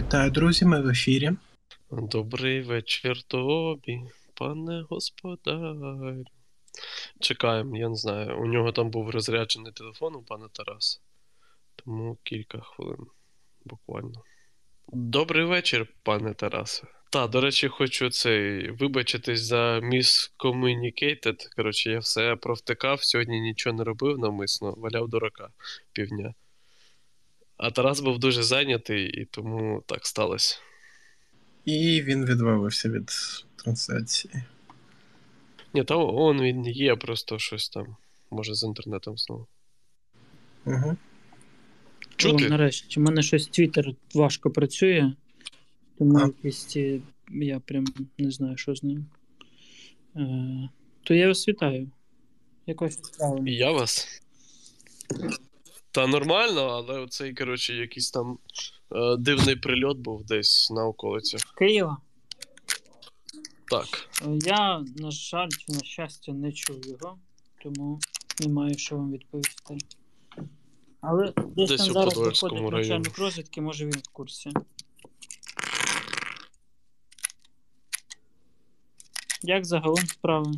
Вітаю, друзі, ми в ефірі. Добрий вечір тобі, пане господарю. Чекаємо, я не знаю. У нього там був розряджений телефон у пана Тараса. Тому кілька хвилин буквально. Добрий вечір, пане Тарасе. Та, до речі, хочу цей вибачитись за miscommunicated. Коротше, я все провтикав, сьогодні нічого не робив навмисно, валяв дурака півдня. А Тарас був дуже зайнятий, і тому так сталося. І він відмовився від трансляції. Ні, та он він є, просто щось там. Може з інтернетом знову. Угу. Чути? О, нарешті. У мене щось Твіттер важко працює, тому А. якісь ці- я прям не знаю, що з ним. Е, то я вас вітаю. Якось справа. І я вас. Та нормально, але оцей, коротше, якийсь там е, дивний прильот був десь на околицях. Києва. Так. Я, на жаль, чи на щастя, не чув його, тому не маю що вам відповісти. Але десь, Десь там у зараз Подольському виходить районі. начальник розвідки, може він в курсі. Як загалом справи?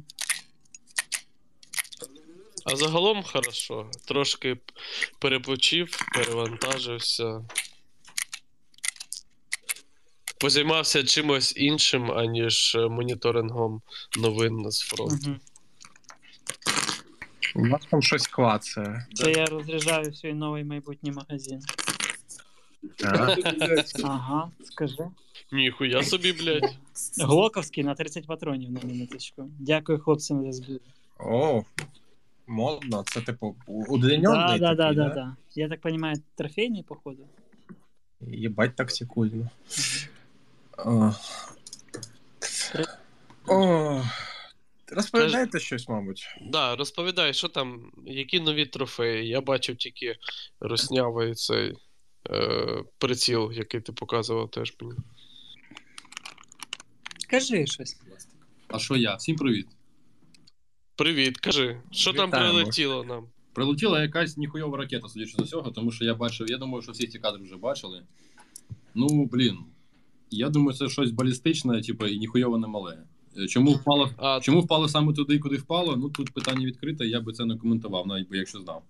А загалом хорошо. Трошки перепочив, перевантажився. Позаймався чимось іншим, аніж е, моніторингом новин з фронту. Угу. У вас там щось клацає. Це я розряджаю свій новий майбутній магазин. Так. Ага, скажи. Ніхуя собі, блядь. Глоковський на 30 патронів на минуточку. Дякую хлопцям за збір. О, модно. Це типу Да, удлиненний да, да, да, да. Я так розумію, трофейний, походу. Єбать токсикульно. О. О. Розповідайте щось, мабуть. Да, розповідай, що там, які нові трофеї. Я бачив тільки руснявий цей е, приціл, який ти показував теж мені. Кажи щось. А що я? Всім привіт. Привіт, кажи, що там Вітаємо. прилетіло нам? Прилетіла якась ніхуйова ракета, судячи з усього, тому що я бачив, я думаю, що всі ці кадри вже бачили. Ну, блін. Я думаю, це щось балістичне, типу, і ніхуйово не мале. Е, Чому впало, А, чому впало саме туди, куди впало? Ну тут питання відкрите, я би це не коментував, навіть би якщо знав.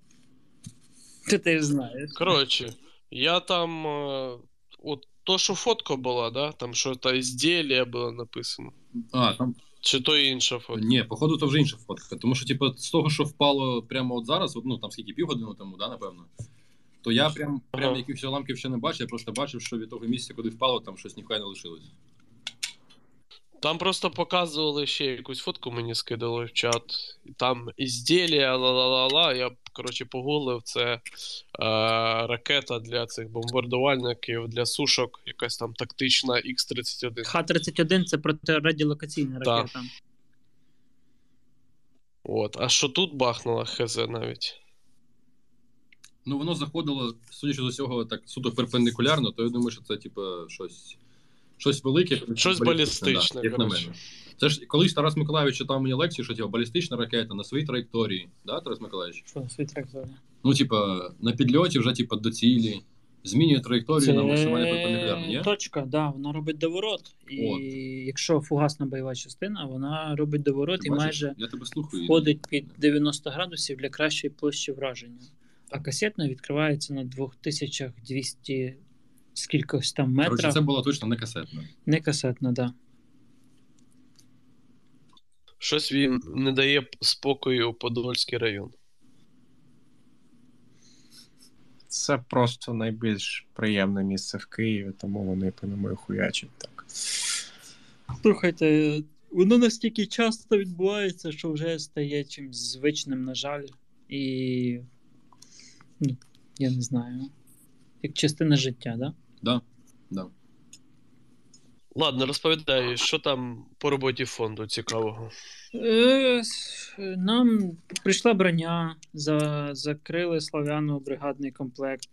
Ти теж знаєш. коротше, я там. Е, от то, що фотка була, да? Там що то ізділля було написано. А, там Чи то інша фотка. ні, походу, то вже інша фотка. Тому що, типу, з того, що впало прямо от зараз, от, ну там скільки півгодини тому, да, напевно. То я прям, прям Ага. якихось уламків ще не бачив, я просто бачив, що від того місця, куди впало, там щось ніхай не лишилось. Там просто показували ще якусь фотку, мені скидали в чат. І там ізділля, ла-ла-ла-ла. Я, коротше, погуглив, це е, ракета для цих бомбардувальників, для сушок, якась там тактична Х-31. Х-31 це протирадіолокаційна Так. ракета. От. А що тут бахнуло, хз навіть. Ну, воно заходило, судячи з усього, так суто перпендикулярно, то я думаю, що це, типу, щось, щось велике. Щось балістичне, да, як на мене. Це ж колись Тарас Миколаївич читав мені лекцію, що типу, балістична ракета на своїй траєкторії, да, Тарас Миколаївич? Що, свій трактор? Ну, типа, на підльоті вже, типа, до цілі, змінює траєкторію на максимально перпендикулярно, ні? точка, да, вона робить доворот. І От. якщо фугасна бойова частина, вона робить доворот Ти і бачиш? майже Я тебе слухаю. входить під 90 градусів для кращої площі враження. А касетна відкривається на 2200 скількось там Коротше, метрах. це було точно не касетна. Не касетна, да. Щось він не дає спокою Подольський район. Це просто найбільш приємне місце в Києві, тому вони по ньому хуячать так. Слухайте, воно настільки часто відбувається, що вже стає чимось звичним, на жаль. І. Ну, я не знаю. Як частина життя, да? Да, да. Ладно, розповідай, що там по роботі фонду цікавого. Е, Нам прийшла броня, за, закрили славяну бригадний комплект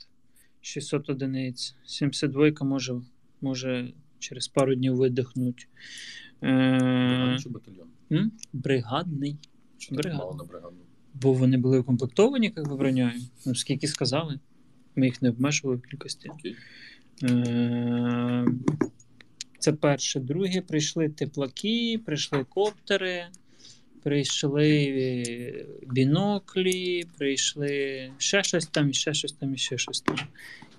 600 одиниць. 72 може, може через пару днів видихнуть. Е, Чи батальйон? м? бригадний. Що так Бригада. мало на бригаду? Бо вони були укомплектовані, як би броньою. Ну, скільки сказали. Ми їх не обмежували в кількості. Окей. Е, Це перше. Друге, прийшли теплаки, прийшли коптери, прийшли е, біноклі, прийшли ще щось там, ще щось там, ще щось там.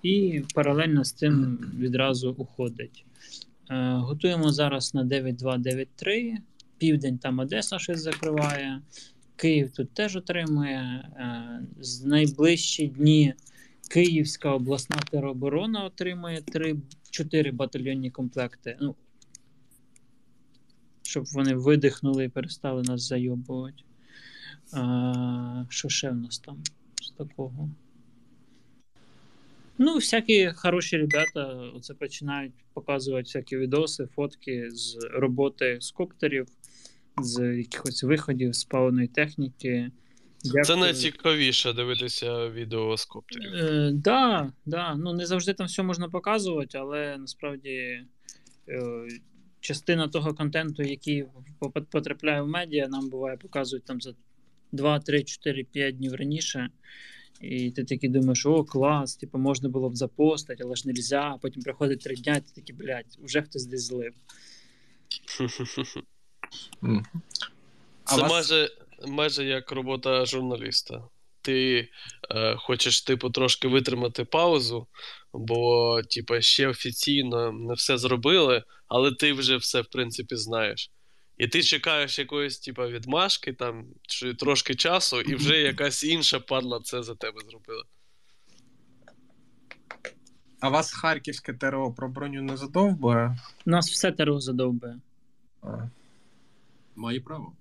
І паралельно з цим відразу уходить. Е, Готуємо зараз на 9293. Південь там Одеса щось закриває. Київ тут теж отримує. З найближчі дні Київська обласна тероборона отримує 3-4 батальйонні комплекти. Ну, щоб вони видихнули і перестали нас зайобувати. А, що ще в нас там з такого? Ну, всякі хороші ребята оце починають показувати всякі відоси, фотки з роботи з коптерів, з якихось виходів, з паливної техніки. Це найцікавіше дивитися відео з коптерів. Е, да, да. Ну, не завжди там все можна показувати, але насправді е, частина того контенту, який потрапляє в медіа, нам буває показують там за 2, 3, 4, 5 днів раніше. І ти такий думаєш, о, клас, типу, можна було б запостити, але ж нельзя. А потім приходить три дня, і ти такий, блядь, вже хтось десь злив. Це вас- майже, майже як робота журналіста. Ти е, хочеш, типу, трошки витримати паузу, бо, типу, ще офіційно не все зробили, але ти вже все, в принципі, знаєш. І ти чекаєш якоїсь, типу, відмашки там, чи трошки часу, і вже якась інша падла це за тебе зробила. А вас харківське ТРО про броню не задовбує? Нас все ТРО задовбує. А. Має право.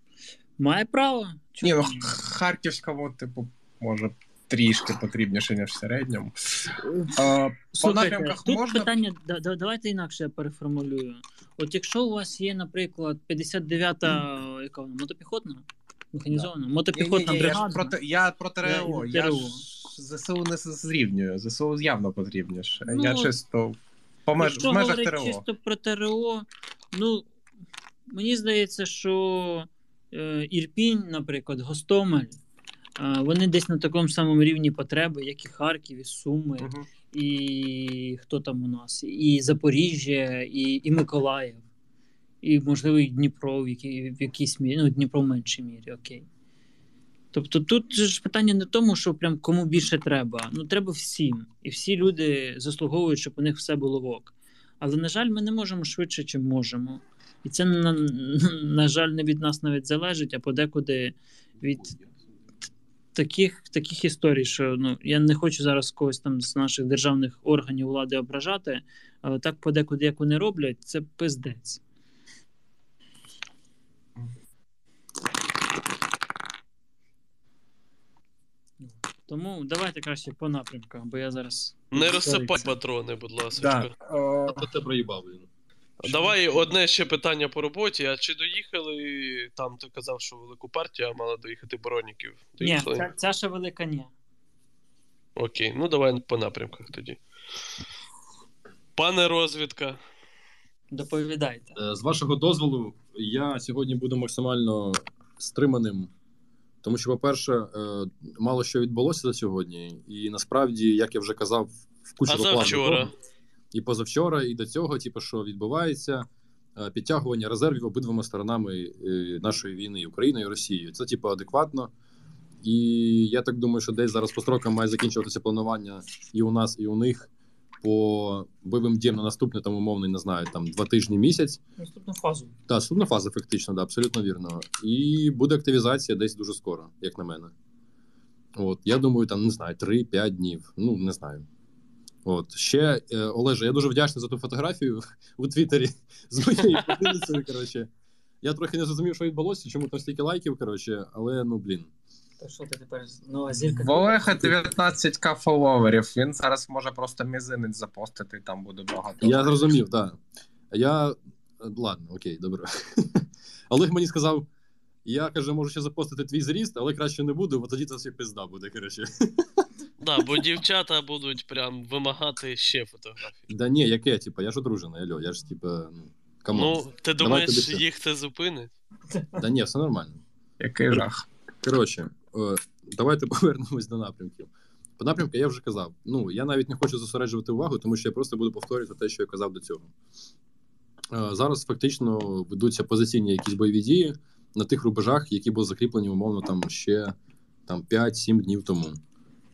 Має право. Ні, ну Чому харківська, от, типу, може трішки потрібніше, ніж в середньому. А, по Слухайте, напрямках тут можна. питання, да, да, давайте інакше я переформулюю. От якщо у вас є, наприклад, 59-та яка вона, мотопіхотна? Механізована? Мотопіхотна Ні-ні-ні, я, ж бригада. про, те- я ТРО. Я- Я, ж ЗСУ не зрівнюю. ЗСУ явно потрібніше. Ну, я чисто по меж, Якщо в межах говорити ТРО. чисто про ТРО, ну мені здається, що е, Ірпінь, наприклад, Гостомель, е, вони десь на такому самому рівні потреби, як і Харків, і Суми, Мгм. і хто там у нас, і Запоріжжя, і, і Миколаїв, і, можливо, і Дніпро в, якій, в якійсь мірі, ну, Дніпро в меншій мірі, окей. Тобто тут ж питання не в тому, що прям кому більше треба. Ну треба всім. І всі люди заслуговують, щоб у них все було ок. Але, на жаль, ми не можемо швидше, чим можемо. І це, на, на жаль, не від нас навіть залежить, а подекуди від таких, таких історій, що ну, я не хочу зараз когось там з наших державних органів влади ображати, але так подекуди, як вони роблять, це пиздець. Тому давайте краще по напрямках, бо я зараз. Не розсипай патрони, будь ласка. Да. А ти проїбав, блін. Давай одне ще питання по роботі. А чи доїхали там? Ти казав, що велику партію, а мала доїхати Бороніків. Ні, ця, ця ще велика ні. Окей, ну давай по напрямках тоді. Пане розвідка, Доповідайте. Е, З вашого дозволу, я сьогодні буду максимально стриманим. Тому що, по-перше, е, мало що відбулося за сьогодні, і насправді, як я вже казав, в кучу а завчора? того, і позавчора, і до цього, типу, що відбувається е, підтягування резервів обидвома сторонами е, нашої війни Україною і Росією. Це типу адекватно. І я так думаю, що десь зараз по строкам має закінчуватися планування і у нас, і у них по бойовим діям на наступний там умовний, не знаю, там два тижні місяць. Наступну фазу. Та наступна фаза, фактично, да, абсолютно вірно. І буде активізація десь дуже скоро, як на мене. От, я думаю, там не знаю, 3-5 днів. Ну, не знаю. От ще е, Олеже, я дуже вдячний за ту фотографію у Твіттері з моєю подивицею. Коротше, я трохи не зрозумів, що відбулося, чому там стільки лайків, коротше, але ну блін. Та що ти тепер нова зірка? В Олега 19к фоловерів. Він зараз може просто мізинець запостити, і там буде багато. Я зрозумів, так. Я. Ладно, окей, добре. Олег мені сказав: я каже, можу ще запостити твій зріст, але краще не буду, бо тоді це все пизда буде, коротше. Да, бо дівчата будуть прям вимагати ще фотографій. Да ні, яке, типа, я ж одружений, алло, я ж типа, ну, come on. Ну, ти думаєш, дивіться. їх це зупинить? Да ні, все нормально. Який жах. Коротше, е, давайте повернемось до напрямків. По напрямку я вже казав. Ну, я навіть не хочу зосереджувати увагу, тому що я просто буду повторювати те, що я казав до цього. Е, Зараз фактично ведуться позиційні якісь бойові дії на тих рубежах, які були закріплені, умовно, там ще там, 5-7 днів тому.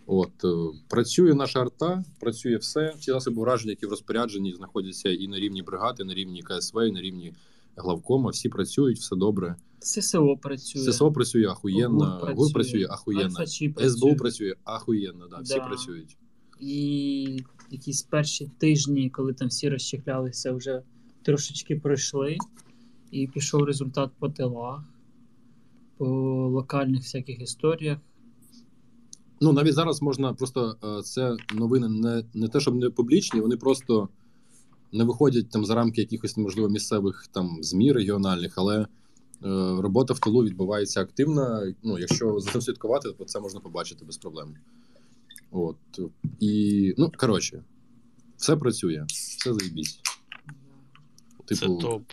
От, е, працює наша арта, працює все. Всі засоби враження, які в розпорядженні, знаходяться і на рівні бригади, і на рівні КСВ, і на рівні главкома. Всі працюють, все добре. ССО працює. ССО працює ахуєнно, ГУР ГУР працює, ахуєнно, СБУ працює ахуєнно, да, всі Да. працюють. І якісь перші тижні, коли там всі розчехлялися, вже трошечки пройшли, і пішов результат по тилах, по локальних всяких історіях. Ну навіть зараз можна просто е, це новини не, не те, щоб не публічні, вони просто не виходять там за рамки якихось можливо місцевих там змі регіональних, але е, робота в тилу відбувається активно. Ну, якщо за цим слідкувати, то це можна побачити без проблем. От і ну коротше, все працює, все заїбісь. Це Типу, топ.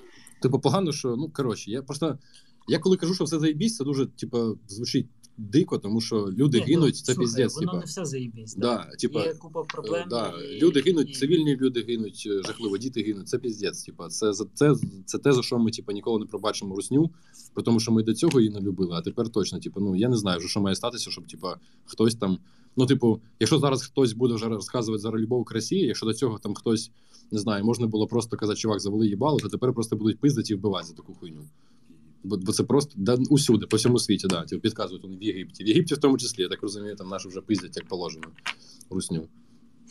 Типу, погано, що ну коротше, я просто я коли кажу, що все заїбісь, це дуже типу, звучить дико, тому що люди Ні, гинуть, ну, це слухай, піздець. Воно Типа. не все заїбісь. Да, типа, Є купа проблем. Е, Да, і- люди гинуть, і- цивільні люди гинуть, е, жахливо, діти гинуть. Це піздець. Типа, це за це, це те, за що ми типа, ніколи не пробачимо русню, тому, що ми до цього її не любили. А тепер точно, типа, ну я не знаю, вже що має статися, щоб типа хтось там. Ну, типу, якщо зараз хтось буде вже розказувати за любов к Росії, якщо до цього там хтось не знаю, можна було просто казати, чувак, завали їбало, то тепер просто будуть пиздити і вбивати за таку хуйню. Бо, бо це просто да, усюди, по всьому світі, да. Типу, підказують вони в Єгипті. В Єгипті в тому числі, я так розумію, там наші вже пиздять, як положено. Русню.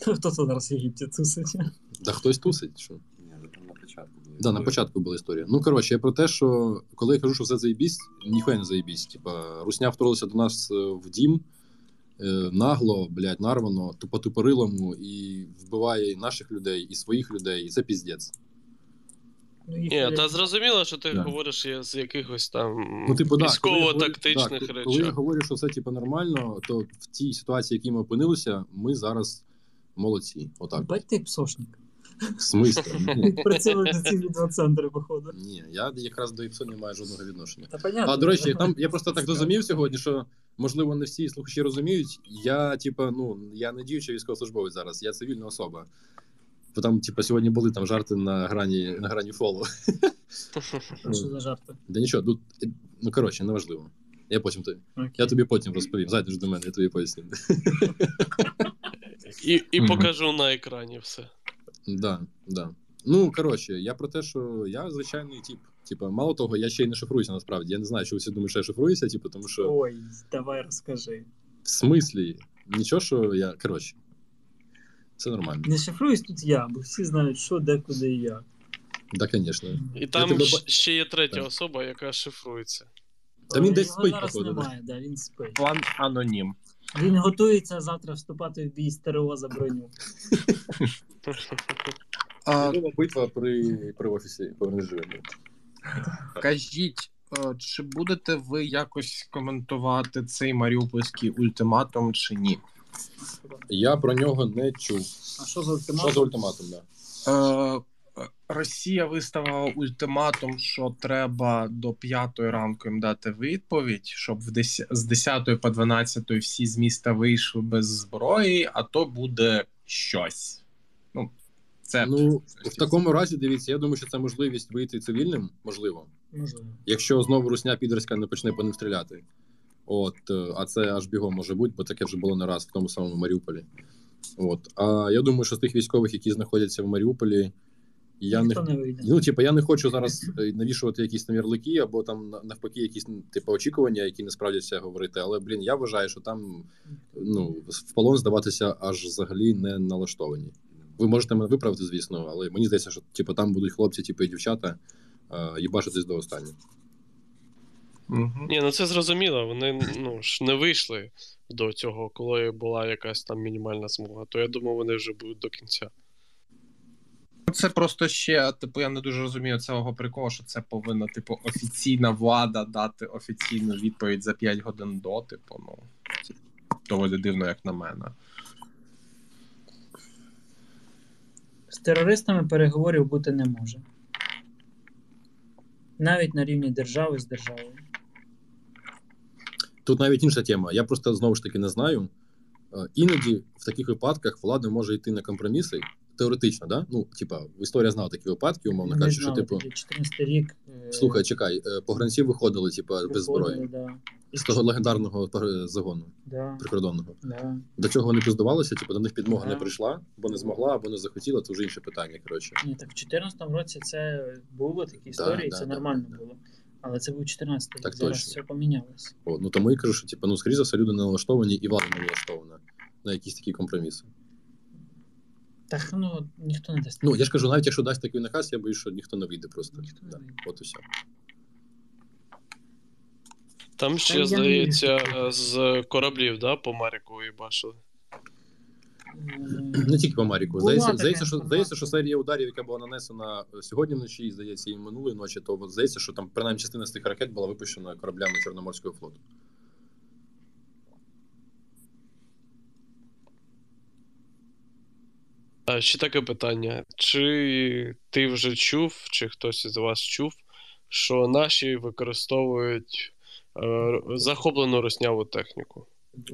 Хто це зараз в Єгипті тусить? Да хтось тусить, що? Ні, там на початку було. Да, на початку була історія. Ну коротше, я про те, що коли я кажу, що все заєбісь, ніхуя не заєбісь. Типа, Русня вторглася до нас е, в дім е, нагло, блядь, нарвано, тупо тупорилому і вбиває і наших людей, і своїх людей, і це піздець. Ну, Ні, та зрозуміло, що ти Да. говориш з якихось там Ну, типу, да, військово-тактичних коли я Коли я говорю, що все типу, нормально, то в тій ситуації, в якій ми опинилися, ми зараз молодці. Отак. Бать ти псошник. В смислі? Ні, Працює на ці два походу. Ні, я якраз до ІПСО не маю жодного відношення. Та понятно. А до речі, там я просто так зрозумів сьогодні, що можливо не всі слухачі розуміють. Я, типа, ну я не діючий військовослужбовець зараз, я цивільна особа. Бо там, типа, сьогодні були там жарти на грані на грані фолу. Що за жарти? Да нічого, тут ну коротше, неважливо. Я потім тобі. Я тобі потім розповім. Зайдеш до мене, я тобі поясню. І, і покажу на екрані все. Да, да. Ну коротше, я про те, що я звичайний тип. Типа, мало того, я ще й не шифруюся насправді. Я не знаю, що всі думають, що я шифруюся, типу, тому що Ой, давай розкажи. в смислі нічого, що я. Коротше, все нормально. Не шифруюсь тут я, бо всі знають, що, де, куди і як. Да, звісно. І там тебе ще є третя Так. особа, яка шифрується. Та він Е, десь спить, зараз походу, немає, да, він спить. План анонім. Він готується завтра вступати в бій з ТРО за броню. А, битва при, при офісі повернись живим. кажіть, е, чи будете ви якось коментувати цей маріупольський ультиматум чи ні? Я про нього не чув. А що за ультиматум? Що за ультиматум? Да? Е, Росія виставила ультиматум, що треба до п'ятої ранку їм дати відповідь, щоб в дес... з 10 по 12 всі з міста вийшли без зброї, а то буде щось. Ну, це Ну, в такому разі, дивіться, я думаю, що це можливість вийти цивільним, можливо. Можливо. Якщо знову русня підерська не почне по ним стріляти. От, е, а це аж бігом може бути, бо таке вже було не раз в тому самому Маріуполі. От. А я думаю, що з тих військових, які знаходяться в Маріуполі, я не Ніхто не. Ну, типу, я не хочу зараз е, навішувати якісь там ярлики, або там навпаки, якісь типу очікування, які не справдяться говорити. Але блін, я вважаю, що там ну в полон здаватися аж взагалі не налаштовані. Ви можете мене виправити, звісно, але мені здається, що типу, там будуть хлопці, типу, і дівчата е, їбашитись до останнього. Угу. Ні, ну це зрозуміло. Вони ну, ж не вийшли до цього, коли була якась там мінімальна змога. То я думаю, вони вже будуть до кінця. Це просто ще, типу, я не дуже розумію цього приколу, що це повинна, типу, офіційна влада дати офіційну відповідь за 5 годин до, типу, ну, це доволі дивно, як на мене. З терористами переговорів бути не може. Навіть на рівні держави з державою. Тут навіть інша тема. Я просто знову ж таки не знаю. Е, Іноді в таких випадках влада може йти на компроміси. Теоретично, да? Ну, типа, історія знала такі випадки, умовно кажучи, що типу, 14 рік. е, слухай, чекай, е, погранці виходили, типа, без зброї Да. З того легендарного загону Да, прикордонного. да. До чого вони піздувалися, типу, до них підмога не прийшла, бо не змогла, або не захотіла, це вже інше питання. Коротше. Ні, так в 14 році це були такі історії, да, це да, нормально да. було. Але це був 14 рік, Так зараз точно. все помінялося. От, ну тому і кажу, що типу, ну, скоріше за все, люди не налаштовані і влада не налаштована на якісь такі компроміси. Так, ну ніхто не дасть. Ну, я ж кажу, навіть якщо дасть такий наказ, я боюсь, що ніхто не вийде просто. Ніхто не Да. вийде. От і все. Там ще, я не здається, вірю. з кораблів, да, по Маріку і бачили. Не тільки по Маріку. Здається, здається, що, здається, що серія ударів, яка була нанесена сьогодні вночі, і здається, і минулої ночі, то здається, що там принаймні частина з тих ракет була випущена кораблями Чорноморського флоту. А ще таке питання: чи ти вже чув, чи хтось із вас чув, що наші використовують е, захоплену русняву техніку?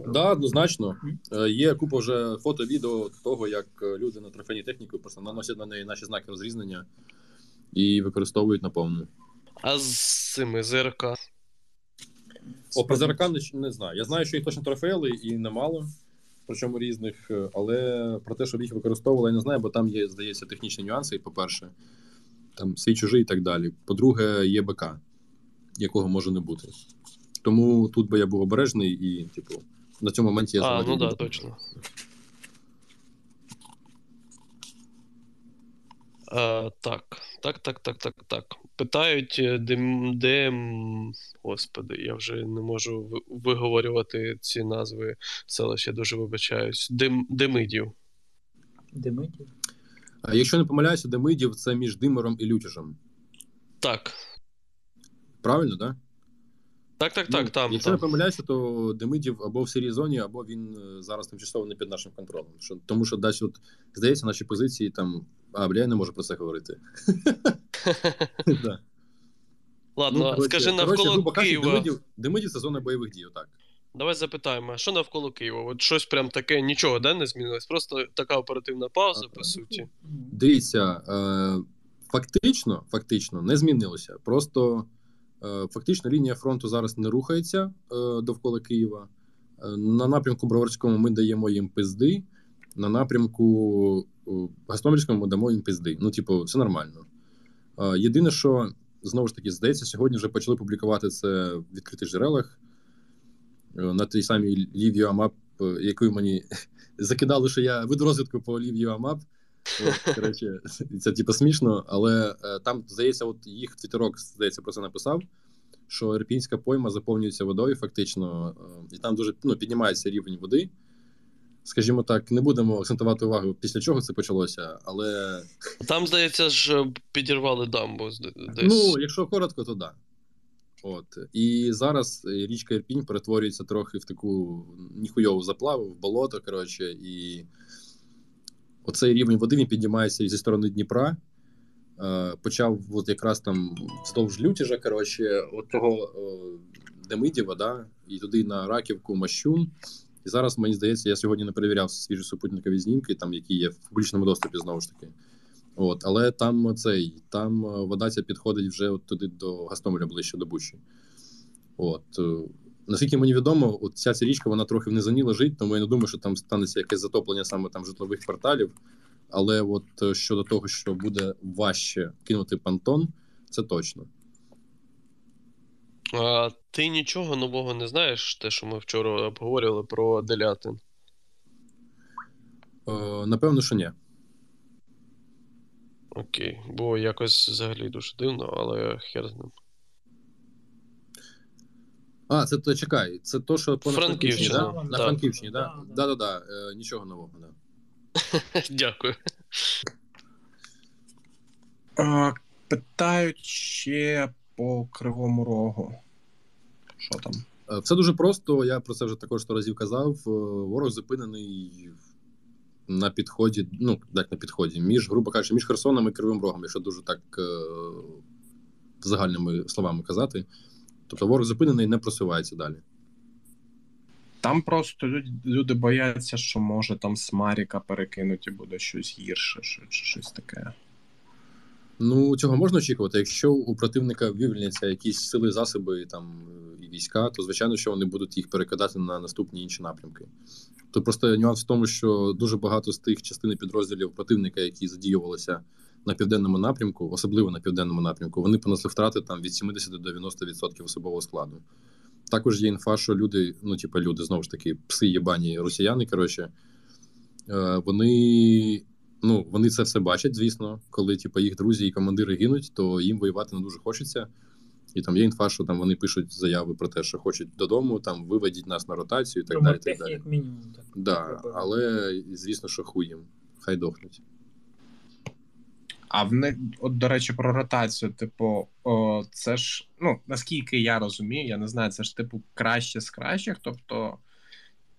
Да, однозначно. Е, Є купа вже фото, відео того, як е, люди на трофейній техніці просто наносять на неї наші знаки розрізнення і використовують наповну. А з цими ЗРК? О, про ЗРК не, не знаю. Я знаю, що їх точно трофеїли і немало, причому різних, е, але про те, щоб їх використовували, я не знаю, бо там є, здається, технічні нюанси, по-перше, там свій чужий і так далі. По-друге, є БК, якого може не бути. Тому тут би я був обережний і, типу, на цьому моменті я А, ну да, точно. А, так, так, так, так, так, так. Питають, е, де, де. Господи, я вже не можу виговорювати ці назви селища, дуже вибачаюсь. Дим, Демидів. Демидів? А Якщо не помиляюся, Демидів це між Димером і Лютіжем. Так. Правильно, так? Да? Так, так, так, Ну, там. Якщо там. помиляюся, то Демидів або в сірій зоні, або він е, зараз тимчасово не під нашим контролем. Що, тому що десь, от, здається, наші позиції там. А, бля, я не можу про це говорити. Да. Ладно, Ну, скажи коротше, навколо грубо кажучи, Києва. Демидів, Демидів це зона бойових дій, отак. Давай запитаємо, а що навколо Києва? От щось прям таке, нічого, да, не змінилось? Просто така оперативна пауза, по суті. Дивіться, е, фактично, фактично не змінилося. Просто фактично лінія фронту зараз не рухається е, довкола Києва. Е, на напрямку Броварському ми даємо їм пизди, на напрямку е, Гастомельському ми дамо їм пизди. Ну, типу, все нормально. Е, єдине, що знову ж таки, здається, сьогодні вже почали публікувати це в відкритих джерелах е, на тій самій LiveUAMAP, е, яку мені закидали, що я веду розвідку по LiveUAMAP. От, коротше, це типу смішно, але е, там, здається, от їх твіттерок, здається, про це написав, що Ірпінська пойма заповнюється водою, фактично, е, і там дуже ну, піднімається рівень води. Скажімо так, не будемо акцентувати увагу, після чого це почалося, але Там, здається, ж підірвали дамбу десь. ну, якщо коротко, то да. От. І зараз е, річка Ірпінь перетворюється трохи в таку ніхуйову заплаву, в болото. Коротше, і оцей рівень води він піднімається і зі сторони Дніпра. Е, почав от якраз там вздовж Лютіжа, коротше, от того е, Демидєва, да, і туди на Раківку, Мащун. І зараз, мені здається, я сьогодні не перевіряв свіжі супутникові знімки, там, які є в публічному доступі знову ж таки. От, але там цей, там е, вода ця підходить вже от туди до Гастомеля ближче до Бучі. От. Наскільки мені відомо, от ця ця річка вона трохи в лежить, тому я не думаю, що там станеться якесь затоплення саме там житлових кварталів. Але от е, щодо того, що буде важче кинути понтон, це точно. А ти нічого нового не знаєш, те, що ми вчора обговорювали про Делятин. Е, напевно, що ні. Окей. Бо якось взагалі дуже дивно, але хер з ним. А, це то чекай, це то, що по Франківщина, да? на да. Франківщині, да? Да, Да, да. Е, нічого нового, да. Дякую. Е, Питають ще по кривому рогу. Що там? Е, Все дуже просто. Я про це вже також сто разів казав. Е, Ворог зупинений на підході, ну як на підході, між, грубо кажучи, між Херсоном і Кривим Рогом, якщо дуже так е, загальними словами казати. Тобто ворог зупинений і не просувається далі. Там просто люди, бояться, що може там з Маріка перекинуть і буде щось гірше, чи щось таке. Ну, цього можна очікувати. Якщо у противника вивільняться якісь сили, засоби там і війська, то звичайно, що вони будуть їх перекидати на наступні інші напрямки. То просто нюанс в тому, що дуже багато з тих частин підрозділів противника, які задіювалися на південному напрямку, особливо на південному напрямку, вони понесли втрати там від 70 до 90% особового складу. Також є інфа, що люди, ну типу, люди знову ж таки, пси єбані росіяни. Коротше, е, вони ну, вони це все бачать, звісно, коли типу, їх друзі і командири гинуть, то їм воювати не дуже хочеться. І там є інфа, що там вони пишуть заяви про те, що хочуть додому, там виведіть нас на ротацію і так далі. так далі. як мінімум. Так. Да, але звісно, що хуй їм. Хай дохнуть. А в не от до речі, про ротацію, типу, о, це ж, ну наскільки я розумію, я не знаю, це ж типу краще з кращих. Тобто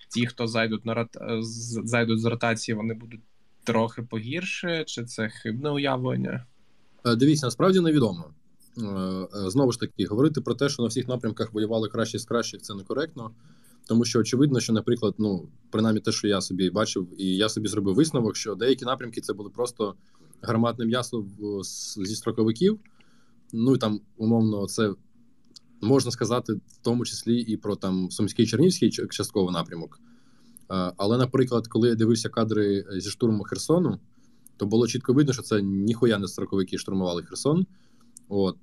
ті, хто зайдуть на зайдуть з ротації, вони будуть трохи погірше, чи це хибне уявлення? Е, дивіться, насправді невідомо. Е, е, знову ж таки, говорити про те, що на всіх напрямках воювали краще з кращих, це некоректно. Тому що очевидно, що, наприклад, ну принаймні те, що я собі бачив, і я собі зробив висновок, що деякі напрямки це були просто гарматне м'ясо зі строковиків. Ну і там, умовно, це можна сказати, в тому числі і про там Сумський Чернівський частковий напрямок. Але, наприклад, коли я дивився кадри зі штурму Херсону, то було чітко видно, що це ніхуя не строковики штурмували Херсон. От.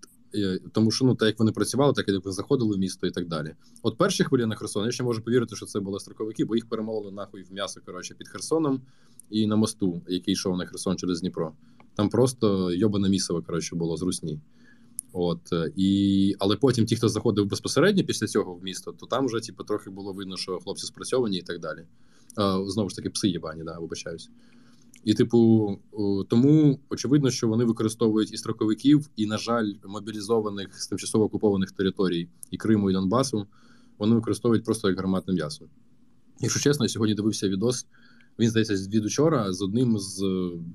Тому що ну, так як вони працювали, так як заходили в місто і так далі. От перші хвилі на Херсон, я ще можу повірити, що це були строковики, бо їх перемололи нахуй в м'ясо коротше, під Херсоном і на мосту, який йшов на Херсон через Дніпро. Там просто йобане місово коротше, було з русні. От і але потім ті, хто заходив безпосередньо після цього в місто, то там вже типу, трохи було видно, що хлопці спрацьовані і так далі. А, Знову ж таки, пси єбані, да, вибачаюсь. І, типу, тому очевидно, що вони використовують і строковиків, і, на жаль, мобілізованих з тимчасово окупованих територій і Криму і Донбасу. Вони використовують просто як гарматне м'ясо. Якщо чесно, я сьогодні дивився відос. Він здається від учора з одним з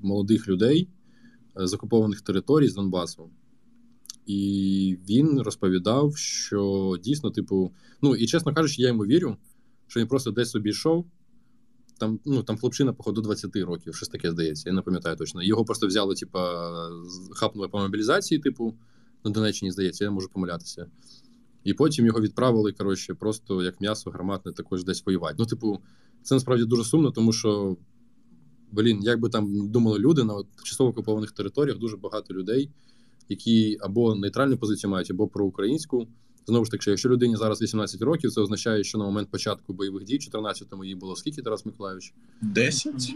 молодих людей е, з окупованих територій з Донбасу. І він розповідав, що дійсно, типу, ну і чесно кажучи, я йому вірю, що він просто десь собі йшов. Там ну, там хлопчина, походу, 20 років, щось таке здається, я не пам'ятаю точно. Його просто взяли, типу, хапнули по мобілізації, типу, на Донеччині, здається, я можу помилятися. І потім його відправили, коротше, просто як м'ясо гарматне також десь воювати. Ну, типу, це насправді дуже сумно, тому що, блін, як би там думали люди на часово окупованих територіях, дуже багато людей які або нейтральну позицію мають, або проукраїнську. Знову ж таки, якщо людині зараз 18 років, це означає, що на момент початку бойових дій, 14-му їй було скільки Тарас Миколаївич? 10?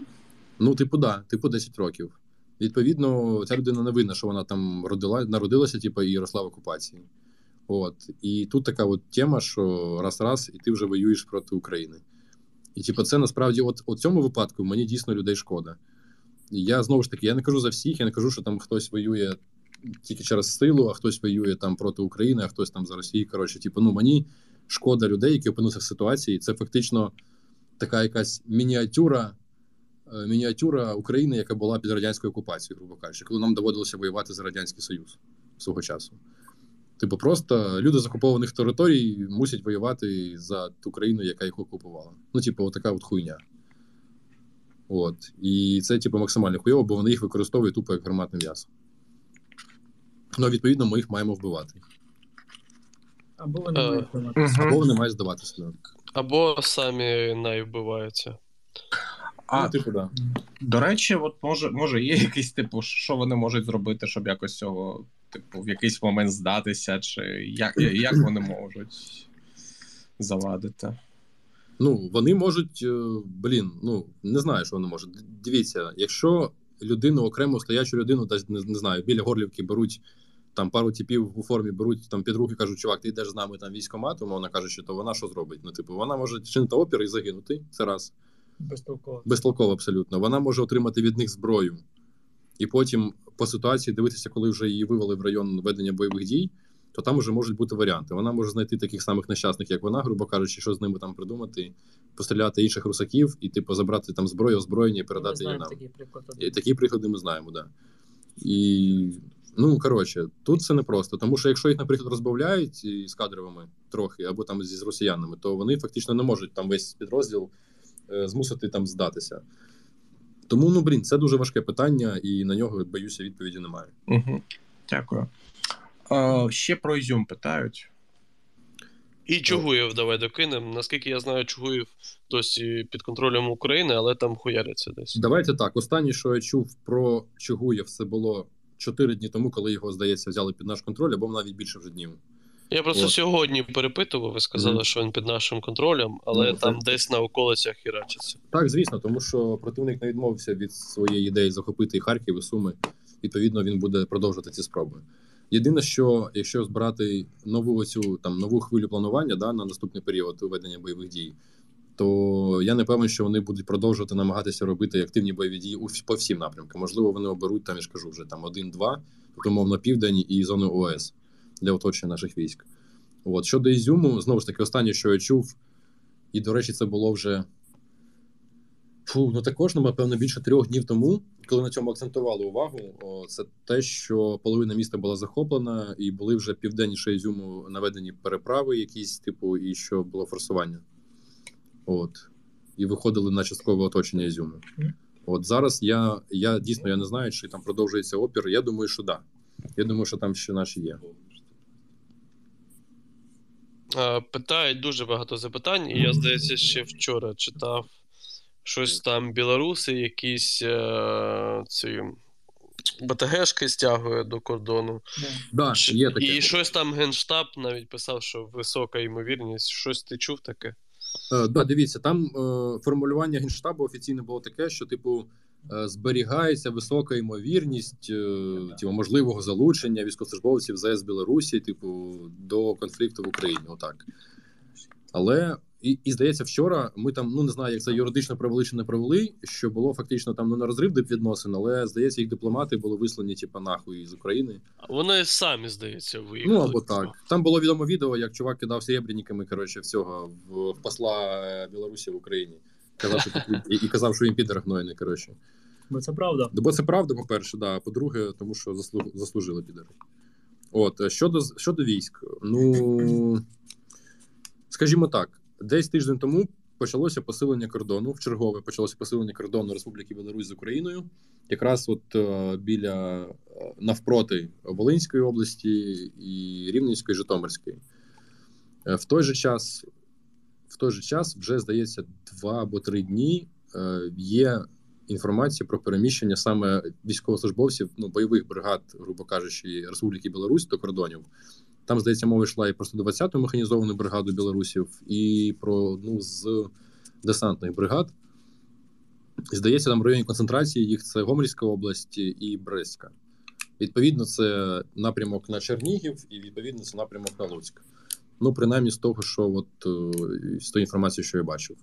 Ну, типу, да, типу 10 років. Відповідно, ця людина не винна, що вона там родила, народилася, типу, і росла в окупації. От. І тут така от тема, що раз-раз, і ти вже воюєш проти України. І типу, це насправді, от у цьому випадку мені дійсно людей шкода. Я знову ж таки, я не кажу за всіх, я не кажу, що там хтось воює тільки через силу, а хтось воює там проти України, а хтось там за Росію. Коротше, типу, ну мені шкода людей, які опинилися в ситуації. Це фактично така якась мініатюра. Е, мініатюра України, яка була під радянською окупацією, грубо кажучи, коли нам доводилося воювати за радянський союз свого часу. Типу, просто люди з окупованих територій мусять воювати за ту країну, яка їх окупувала. Ну, типу, така от хуйня. От. І це, типу, максимально хуйово, бо вони їх використовують тупо як гарматне м'ясо. Ну, відповідно, ми їх маємо вбивати. Або вони Е, мають. Мгм. Або вони мають здаватися. Або самі найвбиваються. А, ну, типу, да. До речі, от може, може, є якийсь типу, що вони можуть зробити, щоб якось цього, типу, в якийсь момент здатися, чи як, як вони можуть завадити? Ну, вони можуть, е, блін, ну не знаю, що вони можуть. Дивіться, якщо людину, окрему стоячу людину, десь не, не знаю, біля горлівки беруть там пару типів у формі, беруть там під руки, кажуть, чувак, ти йдеш з нами там військомат, умовно кажучи, то вона що зробить? Ну, типу, вона може чинити опір і загинути. Це раз. Безтолково. Безтолково абсолютно. Вона може отримати від них зброю. І потім по ситуації дивитися, коли вже її вивели в район ведення бойових дій, то там вже можуть бути варіанти. Вона може знайти таких самих нещасних, як вона, грубо кажучи, що з ними там придумати, постріляти інших русаків і, типу, забрати там зброю, озброєння і передати її нам. приклад. І такі приклади ми знаємо, да. І Ну, коротше, тут це непросто. Тому що якщо їх, наприклад, розбавляють з кадровими трохи, або там з росіянами, то вони фактично не можуть там весь підрозділ е, змусити там здатися. Тому, ну блін, це дуже важке питання, і на нього, боюся, відповіді немає. Угу. Дякую. Е, ще про Ізюм питають. І Чугуєв давай докинемо. Наскільки я знаю, Чугуєв досі під контролем України, але там хуяряться десь. Давайте так. Останнє, що я чув про Чугуєв, це було 4 дні тому, коли його, здається, взяли під наш контроль, або навіть більше вже днів. Я просто От. сьогодні перепитував, ви сказали, Мгм. що він під нашим контролем, але Ну, там десь на околицях хірачиться. Так, звісно, тому що противник не відмовився від своєї ідеї захопити і Харків і Суми. Відповідно, він буде продовжувати ці спроби. Єдине, що якщо збирати нову оцю там нову хвилю планування да, на наступний період ведення бойових дій, то я не певен, що вони будуть продовжувати намагатися робити активні бойові дії у по всім напрямкам. Можливо, вони оберуть там, я ж кажу, вже там один-два, тобто мовно південь і зону ОС для оточення наших військ. От щодо Ізюму, знову ж таки, останнє, що я чув, і до речі, це було вже Фу, ну також, ну, напевно, більше трьох днів тому, коли на цьому акцентували увагу, о, це те, що половина міста була захоплена, і були вже південніше Ізюму наведені переправи, якісь, типу, і що було форсування. От. І виходили на часткове оточення Ізюму. От зараз я, я дійсно я не знаю, чи там продовжується опір. Я думаю, що. Да. Я думаю, що там ще наші є. Е, Питають дуже багато запитань, і я, здається, ще вчора читав щось там білоруси, якісь е, ці БТГшки стягує до кордону. Да, є таке. І щось там Генштаб навіть писав, що висока ймовірність. Щось ти чув таке? Е, да, дивіться, там е, формулювання генштабу офіційно було таке, що типу зберігається висока ймовірність е, типу, можливого залучення військовослужбовців ЗС Білорусі, типу, до конфлікту в Україні. Отак. Але і, і здається, вчора ми там ну не знаю, як це юридично провели чи не провели, що було фактично там ну, не розрив відносин, але здається, їх дипломати були вислані, типу, нахуй з України. Вони самі, здається, виїхали. Ну або так. Там було відомо відео, як чувак кидав серебряниками, коротше, всього в, в посла е, Білорусі в Україні. Казав, що і, і казав, що він підер гнойний, коротше. Бо це правда. Бо це правда, по-перше, да. по-друге, тому що заслу... заслужили підери. От, е, щодо, щодо військ, ну скажімо так, десь тиждень тому почалося посилення кордону. В чергове почалося посилення кордону Республіки Білорусь з Україною. Якраз от е, біля е, навпроти Волинської області і Рівненської, Житомирської. В той же час, в той же час, вже здається, два або три дні е, є інформація про переміщення саме військовослужбовців ну, бойових бригад, грубо кажучи, Республіки Білорусь до кордонів. Там, здається, мова йшла і про 120-ту механізовану бригаду білорусів, і про одну з десантних бригад. Здається, там в районі концентрації їх це Гомельська область і Брестська. Відповідно, це напрямок на Чернігів, і відповідно це напрямок на Луцьк. Ну, принаймні, з того, що от е, з тої інформації, що я бачив.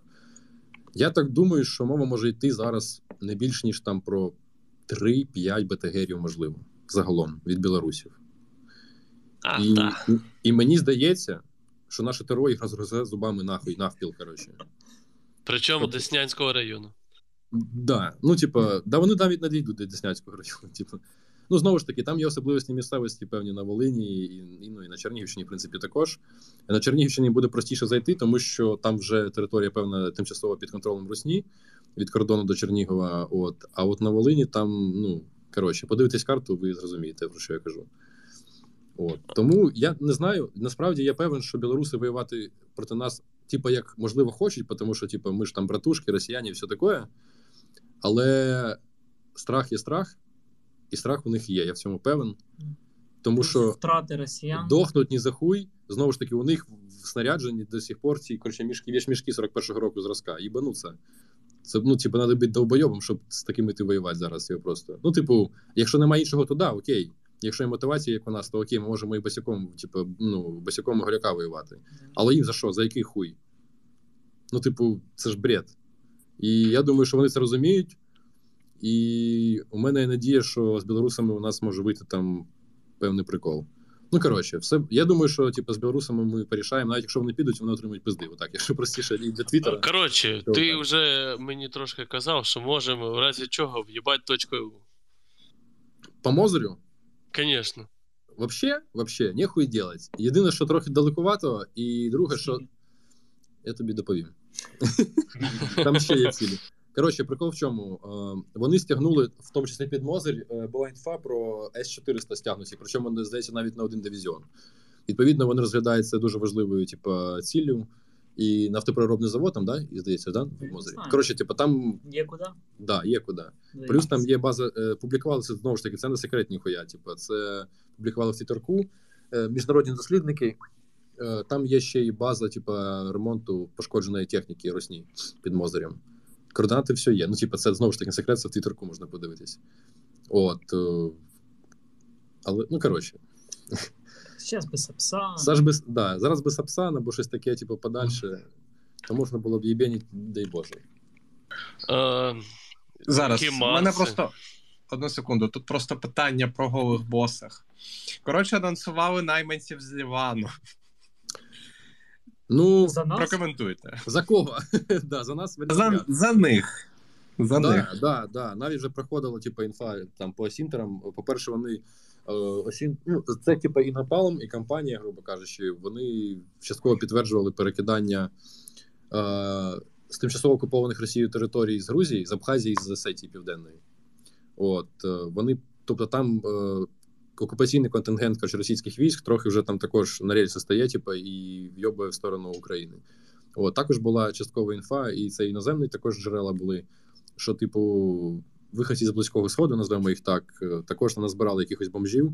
Я так думаю, що мова може йти зараз не більш ніж там про 3-5 БТГерів, можливо, загалом від білорусів. А, і, так. і, і мені здається, що наше ТРО їх розгризе зубами нахуй навпіл, коротше. Причому Тобто- Деснянського району. Да, ну, типа, да, вони навіть не дійдуть до Деснянського району. Типу. Ну, знову ж таки, там є особливості місцевості, певні на Волині і, і, ну, і на Чернігівщині, в принципі, також. На Чернігівщині буде простіше зайти, тому що там вже територія певна тимчасово під контролем Русні від кордону до Чернігова. От. А от на Волині там, ну, коротше, подивитесь карту, ви зрозумієте, про що я кажу. От. Тому я не знаю. Насправді я певен, що білоруси воювати проти нас, типу, як можливо, хочуть, тому що, типу, ми ж там братушки, росіяни і все таке. Але страх є страх, і страх у них є. Я в цьому певен. Тому що втрати росіян. дохнуть ні за хуй. Знову ж таки, у них в снарядженні до сих пор ці коротше, мішки, мішки 41-го року зразка. Їбануться. Це ну, типу, треба бути довбойобом, щоб з такими ти воювати зараз. Його просто. Ну, типу, якщо немає іншого, то да, окей. Якщо є мотивація, як у нас, то окей, ми можемо і босяком, типу, ну, босяком і горяка воювати. Але їм за що? За який хуй? Ну, типу, це ж бред. І я думаю, що вони це розуміють. І у мене є надія, що з білорусами у нас може вийти там певний прикол. Ну, коротше, все. Я думаю, що типу, з білорусами ми порішаємо, навіть якщо вони підуть, вони отримують пизди. Отак, якщо простіше і для Твіттера. Коротше, Добре. ти вже мені трошки казав, що можемо в разі чого в'їбати точкою. По Мозорю? Звісно. Вообще, вообще, нехуй делать. Єдине, що трохи далекувато, і друге, що. Я тобі доповім. Там ще є цілі. Коротше, прикол в чому? Е, Вони стягнули, в тому числі під Мозель, е, була інфа про С-400 стягнуті, причому, здається, навіть на один дивізіон. Відповідно, вони розглядають це дуже важливою, типу, ціллю. І нафтопереробний завод там, да? І здається, да? в Не Мозері. Коротше, типу, там Є куди? да, є куди. Плюс там є база, е, публікувалися знову ж таки, це не секретні хуя. Типу, це публікували в Твіттерку міжнародні дослідники. Там є ще і база, типу, ремонту пошкодженої техніки Росні під Мозерем. Координати все є. Ну, типу, це знову ж таки секрет, це в Твіттерку можна подивитись. От. е, але, ну, коротше, Зараз без сапса. Без, да, зараз без Сапсан або щось таке, типу, подальше, то можна було б їбеніть, дай Боже. Е, Зараз у мене просто одну секунду. Тут просто питання про голих босах. Коротше, анонсували найманців з Лівану. Ну, За нас? Прокоментуйте. за кого? да, за нас За, за них. За них. Да, да, да. Навіть вже проходила типу, інфа там по осінтерам. По-перше, вони е, осін... ну, це типу, і Напалм, і компанія, грубо кажучи, вони частково підтверджували перекидання е, з тимчасово окупованих Росією територій з Грузії, з Абхазії, з Осетії Південної. От е, вони, тобто там. Е, Окупаційний контингент коротше, російських військ трохи вже там також на рельси стає, типу, і вйобує в сторону України. От, також була часткова інфа, і це іноземні також джерела були що, типу, виходці з близького сходу, називаємо їх так, е, також назбирали якихось бомжів,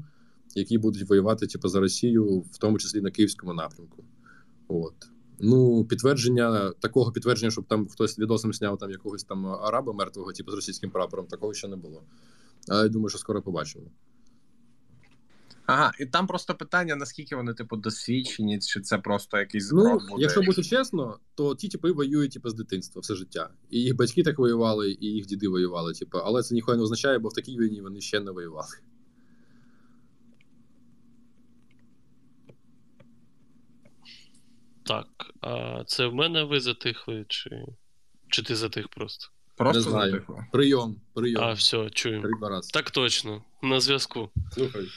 які будуть воювати типу, за Росію, в тому числі на київському напрямку. От. Ну, підтвердження такого підтвердження, щоб там хтось відосом зняв там якогось там араба мертвого, типу з російським прапором, такого ще не було. Але я думаю, що скоро побачимо. Ага, і там просто питання, наскільки вони, типу, досвідчені, чи це просто якийсь Ну, буде. якщо бути чесно, то ті типи воюють типу, з дитинства все життя. І їх батьки так воювали, і їх діди воювали. Типу, але це ніхуя не означає, бо в такій війні вони ще не воювали. так, а це в мене ви затихли, чи, чи ти затих просто? Просто Не знаю. Прийом, прийом. А, все, чую. Раз. Так точно, на зв'язку. Слухай.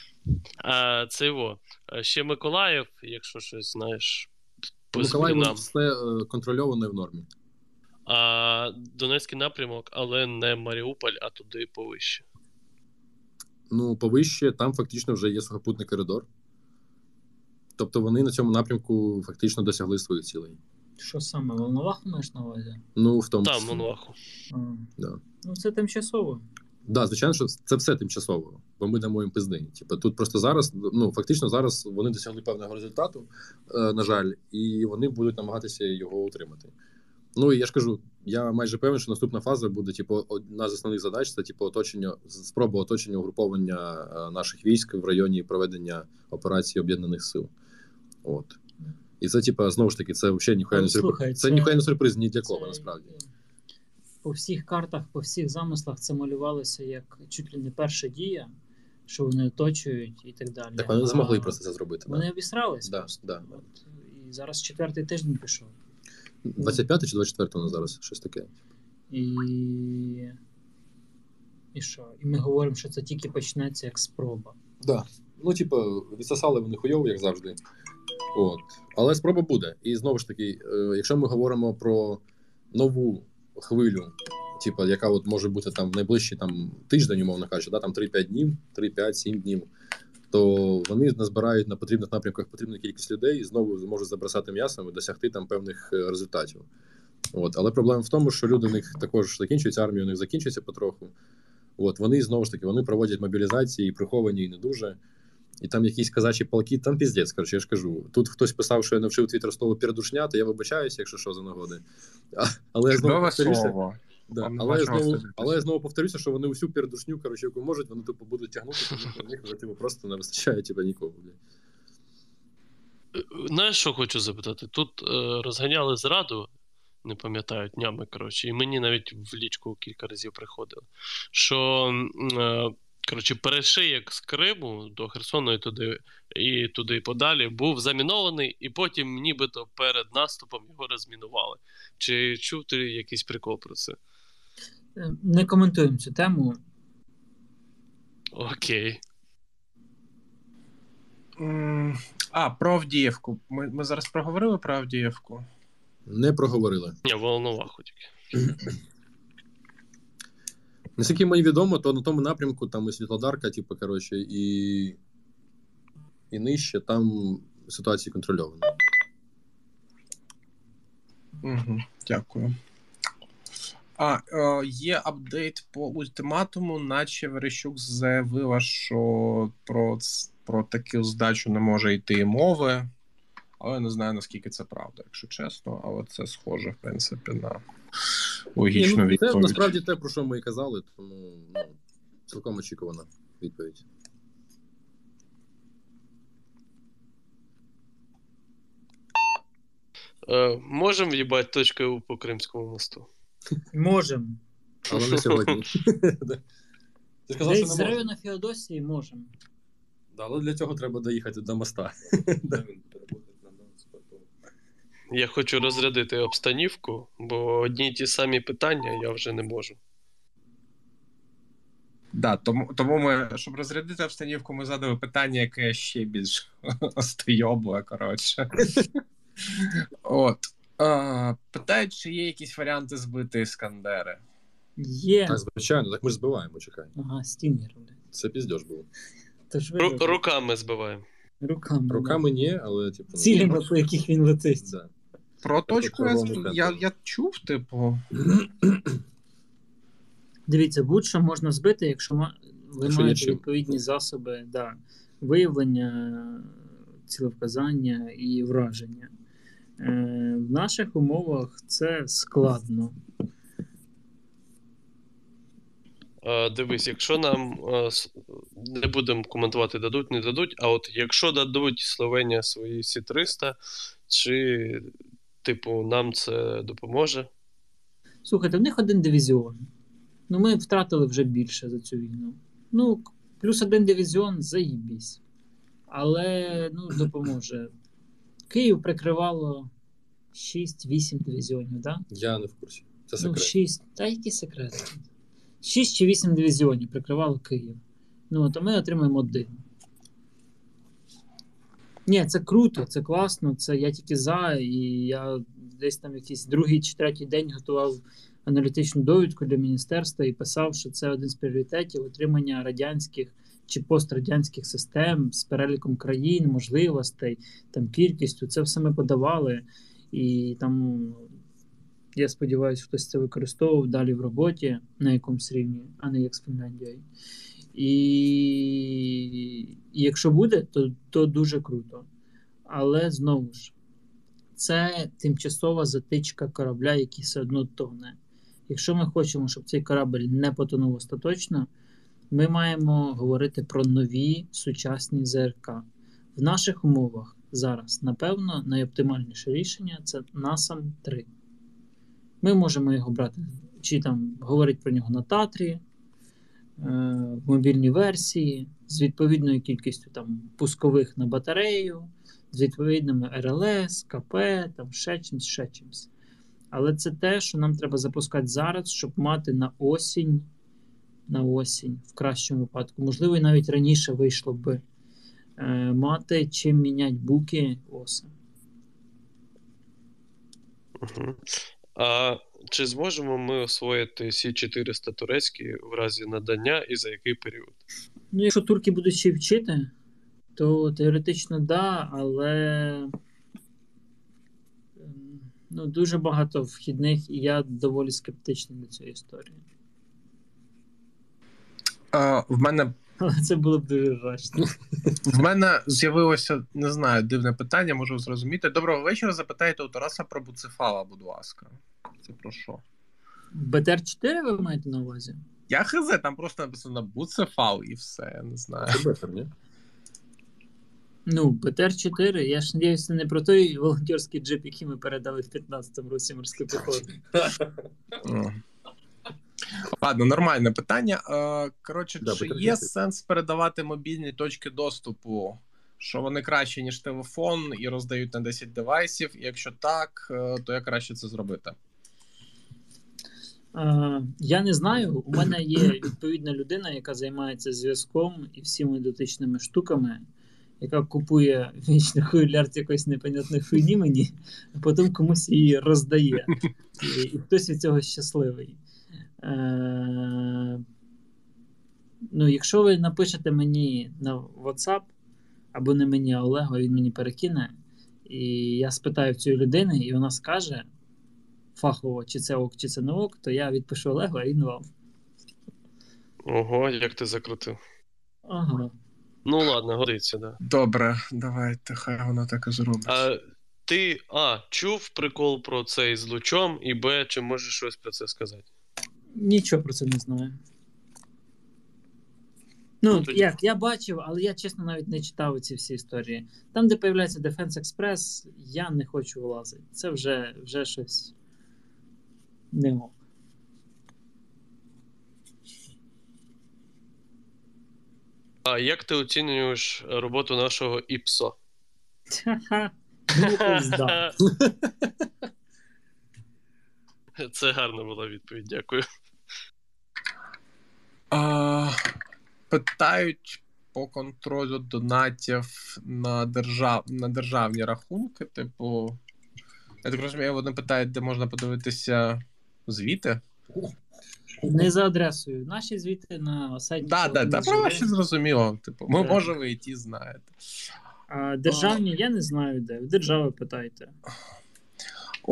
А, це його. А ще Миколаїв, якщо щось знаєш, по Миколаїв все е, контрольовано і в нормі. А Донецький напрямок, але не Маріуполь, а туди повище. Ну, повище, там фактично вже є сухопутний коридор. Тобто вони на цьому напрямку фактично досягли своїх цілей. Що саме, Волноваху маєш на увазі? Ну, в тому Там. А. Да. Ну, це тимчасово. Да, звичайно, що це все тимчасово, бо ми дамо їм пизди. Типу, тут просто зараз, ну фактично, зараз вони досягли певного результату, е, на жаль, і вони будуть намагатися його утримати. Ну і я ж кажу, я майже певен, що наступна фаза буде, типу, одна з основних задач це типу оточення, спроба оточення угруповання е, наших військ в районі проведення операції об'єднаних сил. От. І це, типу, знову ж таки, це взагалі ніхуя не сюрприз. Це ніхуя не сюрприз ні для кого, Це, насправді. По всіх картах, по всіх замислах це малювалося як чуть ли не перша дія, що вони оточують і так далі. Так вони А змогли просто це зробити. Вони Да. обісрались Да, просто. да. От. І зараз четвертий тиждень пішов. 25 чи 24 у нас зараз щось таке. І. І що? І ми говоримо, що це тільки почнеться як спроба. Да. Ну, типу, відсосали вони хуйово, як завжди. От. Але спроба буде. І знову ж таки, е, якщо ми говоримо про нову хвилю, типу, яка от може бути там в найближчі там, тиждень, умовно кажучи, да, там 3-5 днів, 3-5-7 днів, то вони назбирають на потрібних напрямках потрібну кількість людей і знову зможуть забросати м'ясом і досягти там певних е, результатів. От. Але проблема в тому, що люди в них також закінчуються, армія у них закінчується потроху. От вони знову ж таки вони проводять мобілізації, і приховані, і не дуже. І там якісь казачі полки, там піздець, коротше, я ж кажу. Тут хтось писав, що я навчив твіттер слово передушня, то я вибачаюся, якщо що за нагоди. А, але я знову повторюся, да, але, я знову, але я знову повторюся, що вони всю передушню, коротше, яку можуть, вони тупо будуть тягнути, тому що в них вже типу, просто не вистачає типу, нікого. Знаєш, що хочу запитати? Тут е, розганяли зраду, не пам'ятаю, днями, коротше, і мені навіть в лічку кілька разів приходило, що е, коротше, перешиєк з Криму до Херсону і туди, і туди подалі був замінований, і потім нібито перед наступом його розмінували. Чи чув ти якийсь прикол про це? Е, Не коментуємо цю тему. Окей. М, А, про Авдіївку. Ми, ми зараз проговорили про Авдіївку. Не проговорили. Ні, Волноваху тільки. Наскільки мені відомо, то на тому напрямку там і Світлодарка, типу, коротше, і, і нижче там ситуація контрольована. Угу, дякую. А, е, є апдейт по ультиматуму, наче Верещук заявила, що про, про таку здачу не може йти і мови. Але не знаю, наскільки це правда, якщо чесно. Але це схоже, в принципі, на логічну ну, це насправді те, про що ми і казали, тому ну, цілком очікувана відповідь. Е, можемо в'їбати точкою по Кримському мосту. Можемо. Але не сьогодні. Ти сказав, що Десь з не можна. району Феодосії можемо. Да, але для цього треба доїхати до моста. Я хочу розрядити обстанівку, бо одні й ті самі питання я вже не можу. Да, тому, тому ми, щоб розрядити обстанівку, ми задали питання, яке ще більш остойобле, коротше. От. А, питають, чи є якісь варіанти збити іскандери. Є. Так, звичайно, так ми ж збиваємо, чекай. Ага, стінгер, блядь. Це піздьош був. Тож Ру- руками збиваємо. руками. Руками ні, але типу. ну, Цілями, по яких він летить. Да. Про точку я, я, я чув, типу. Дивіться, будь-що можна збити, якщо ви Якщо маєте відповідні засоби да, виявлення, цілевказання і враження. Е, в наших умовах це складно. Е, дивись, якщо нам е, не будемо коментувати, дадуть, не дадуть, а от якщо дадуть Словенія свої Сі 300 чи, типу, нам це допоможе? Слухайте, в них один дивізіон. Ну, ми втратили вже більше за цю війну. Ну, плюс один дивізіон заїбісь. Але ну, допоможе. Київ прикривало 6-8 дивізіонів, так? Да? Я не в курсі. Це Ну, 6. Та які секрети? 6 чи 8 дивізіонів прикривало Київ. Ну, то ми отримаємо один. Ні, це круто, це класно, це я тільки за, і я десь там якийсь другий чи третій день готував аналітичну довідку для міністерства і писав, що це один з пріоритетів отримання радянських чи пострадянських систем з переліком країн, можливостей, там кількістю. Це все ми подавали. І там я сподіваюся, хтось це використовував далі в роботі на якомусь рівні, а не як з Фінляндією. І, і якщо буде, то, то дуже круто. Але знову ж, це тимчасова затичка корабля, який все одно тоне. Якщо ми хочемо, щоб цей корабль не потонув остаточно, ми маємо говорити про нові сучасні ЗРК. В наших умовах зараз, напевно, найоптимальніше рішення це NASAM 3. Ми можемо його брати, чи там говорити про нього на Татрі, в мобільній версії, з відповідною кількістю там, пускових на батарею, з відповідними РЛС, КП, там ще чимсь, ще чимсь. Але це те, що нам треба запускати зараз, щоб мати на осінь, на осінь, в кращому випадку, можливо, і навіть раніше вийшло би е, мати чим міняти буки. Угу. А чи зможемо ми освоїти Сі 400 турецькі в разі надання і за який період? Ну, якщо турки будуть ще вчити, то теоретично да, але ем, ну, дуже багато вхідних, і я доволі скептичний до цієї історії. А, в мене Але це було б дуже жачно. В мене з'явилося, не знаю, дивне питання, можу зрозуміти. Доброго вечора. Запитайте у Тараса про Буцефала, будь ласка. Це про що? БТР-4 ви маєте на увазі? Я хз, там просто написано Буцефал і все, я не знаю. Це ні? Ну, БТР-4, я ж надіюся, це не про той волонтерський джип, який ми передали в 15-му році морської піхоти. Ладно, нормальне питання. Е, Коротше, Да, чи є сенс передавати мобільні точки доступу, що вони краще, ніж телефон, і роздають на 10 девайсів? І якщо так, е, то як краще це зробити? Е, Я не знаю. У мене є відповідна людина, яка займається зв'язком і всіми дотичними штуками. яка купує вічно хуйлярд якоїсь непонятної хуйні мені, а потім комусь її роздає. І, і хтось від цього щасливий. Е, ну, якщо ви напишете мені на WhatsApp, або не мені, а Олегу, він мені перекине, і я спитаю в цієї людини, і вона скаже фахово, чи це ок, чи це не ок, то я відпишу Олегу, а він вам. Ого, як ти закрутив. Ага. Ну ладно, годиться, да. Добре, давайте, хай воно так і зробить. А ти А, чув прикол про цей з лучом, і Б, чи можеш щось про це сказати? Нічого про це не знаю. Ну, Ну, тоді- як, я бачив, але я чесно навіть не читав ці всі історії. Там, де появляється Defense Express, я не хочу влазити. Це вже, вже щось не ок. А як ти оцінюєш роботу нашого ІПСО? Ну. Це гарна була відповідь, дякую. А, питають по контролю донатів на, держав... на державні рахунки. Типу, я так розумію, вони питають, де можна подивитися звіти. Не за адресою. Наші звіти на сайті. Так, так, так, про ваші зрозуміло. Типу, ми можемо і ті знаєте. А державні, я не знаю де. В держави питайте.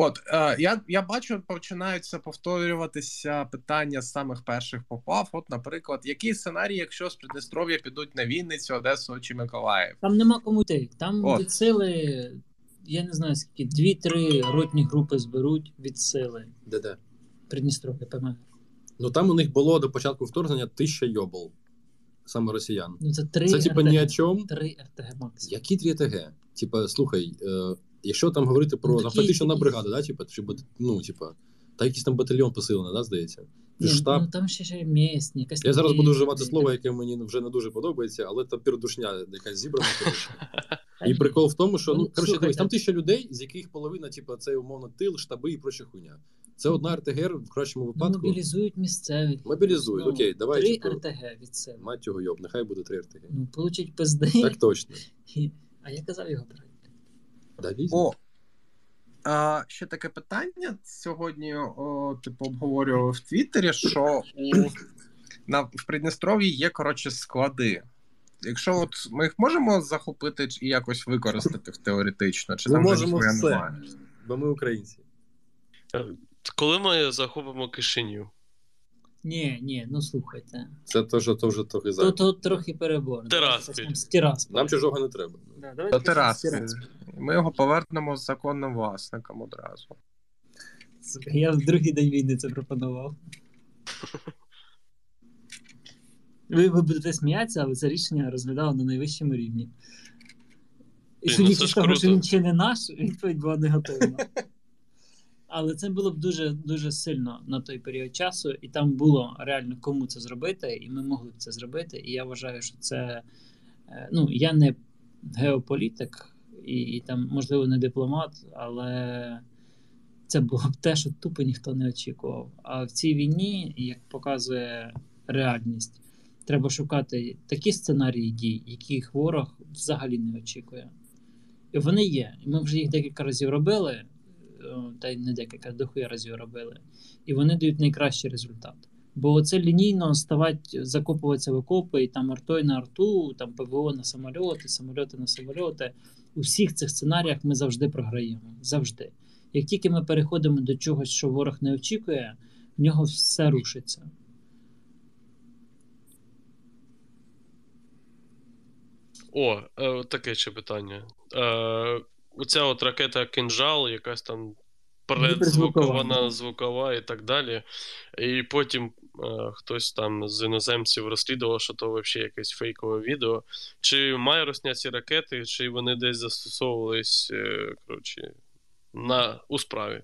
От е, я, я бачу, починаються повторюватися питання з самих перших попав. От, наприклад, який сценарій, якщо з Придністров'я підуть на Вінницю, Одесу чи Миколаїв? Там нема кому йти. Там От. від сили, я не знаю скільки, дві-три ротні групи зберуть від сили. Де-де? Придністров'я, ПМГ. Ну там у них було до початку вторгнення тисяча йобол. Саме росіян. Ну це три Це типа РТГ. ні о чому. Три РТГ максимум. Які дві ТГ? Типа, слухай, е, якщо там говорити про Ну, фактично на бригаду, да, типа, чи, ну, типа, та якийсь там батальйон посилений, да, здається? Ні, Штаб. Ну там ще ще місні, якась Я зараз буду вживати слово, яке мені вже не дуже подобається, але там передушня якась зібрана. І прикол в тому, що ну Ну, коротше, дивись, там тисяча людей, з яких половина, типу, це умовно тил, штаби і проча хуйня. Це одна РТГ в кращому Ну, випадку. мобілізують місцеві. Мобілізують, Ну, окей, давай, Три типу, РТГ від себе. Мать його йоб, нехай буде три РТГ. Ну, получить пизди. Так точно. А я казав його брати. Да. О, а, ще таке питання. Сьогодні, о, типу, обговорював в Твіттері, що у, на, в Придністров'ї є, коротше, склади. Якщо от ми їх можемо захопити і якось використати теоретично, чи Ми там можемо все. немає? Бо ми українці. Коли ми захопимо Кишинів? Ні, ні, ну слухайте. Це то, то вже трохи То, за. то трохи перебор. З Тирасполя. Нам чужого не треба. Да, Терасполя. Тирасполя. Ми його повернемо з законним власником одразу. Я в другий день війни це пропонував. Ви, ви будете сміятися, але це рішення розглядало на найвищому рівні. І ну судячи з того, що він ще не наш, відповідь була негативна. Але це було б дуже дуже сильно на той період часу, і там було реально кому це зробити, і ми могли б це зробити. І я вважаю, що це. е, Ну, я не геополітик і, і там, можливо, не дипломат, але це було б те, що тупо ніхто не очікував. А в цій війні, як показує реальність, треба шукати такі сценарії дій, яких ворог взагалі не очікує. І вони є. І ми вже їх декілька разів робили, та й не декілька, дохуя разів робили. І вони дають найкращий результат. Бо це лінійно ставати, закопуватися в окопи, і там артой на арту, там ПВО на самольоти, самольоти на самольоти. У всіх цих сценаріях ми завжди програємо. Завжди. Як тільки ми переходимо до чогось, що ворог не очікує, в нього все рушиться. О, е, таке ще питання. Е, оця от ракета Кинжал, якась там предзвукована, звукова і так далі. І потім е, хтось там з іноземців розслідував, що то взагалі якесь фейкове відео. Чи має росня ці ракети, чи вони десь застосовувались е, коротше, на, у справі?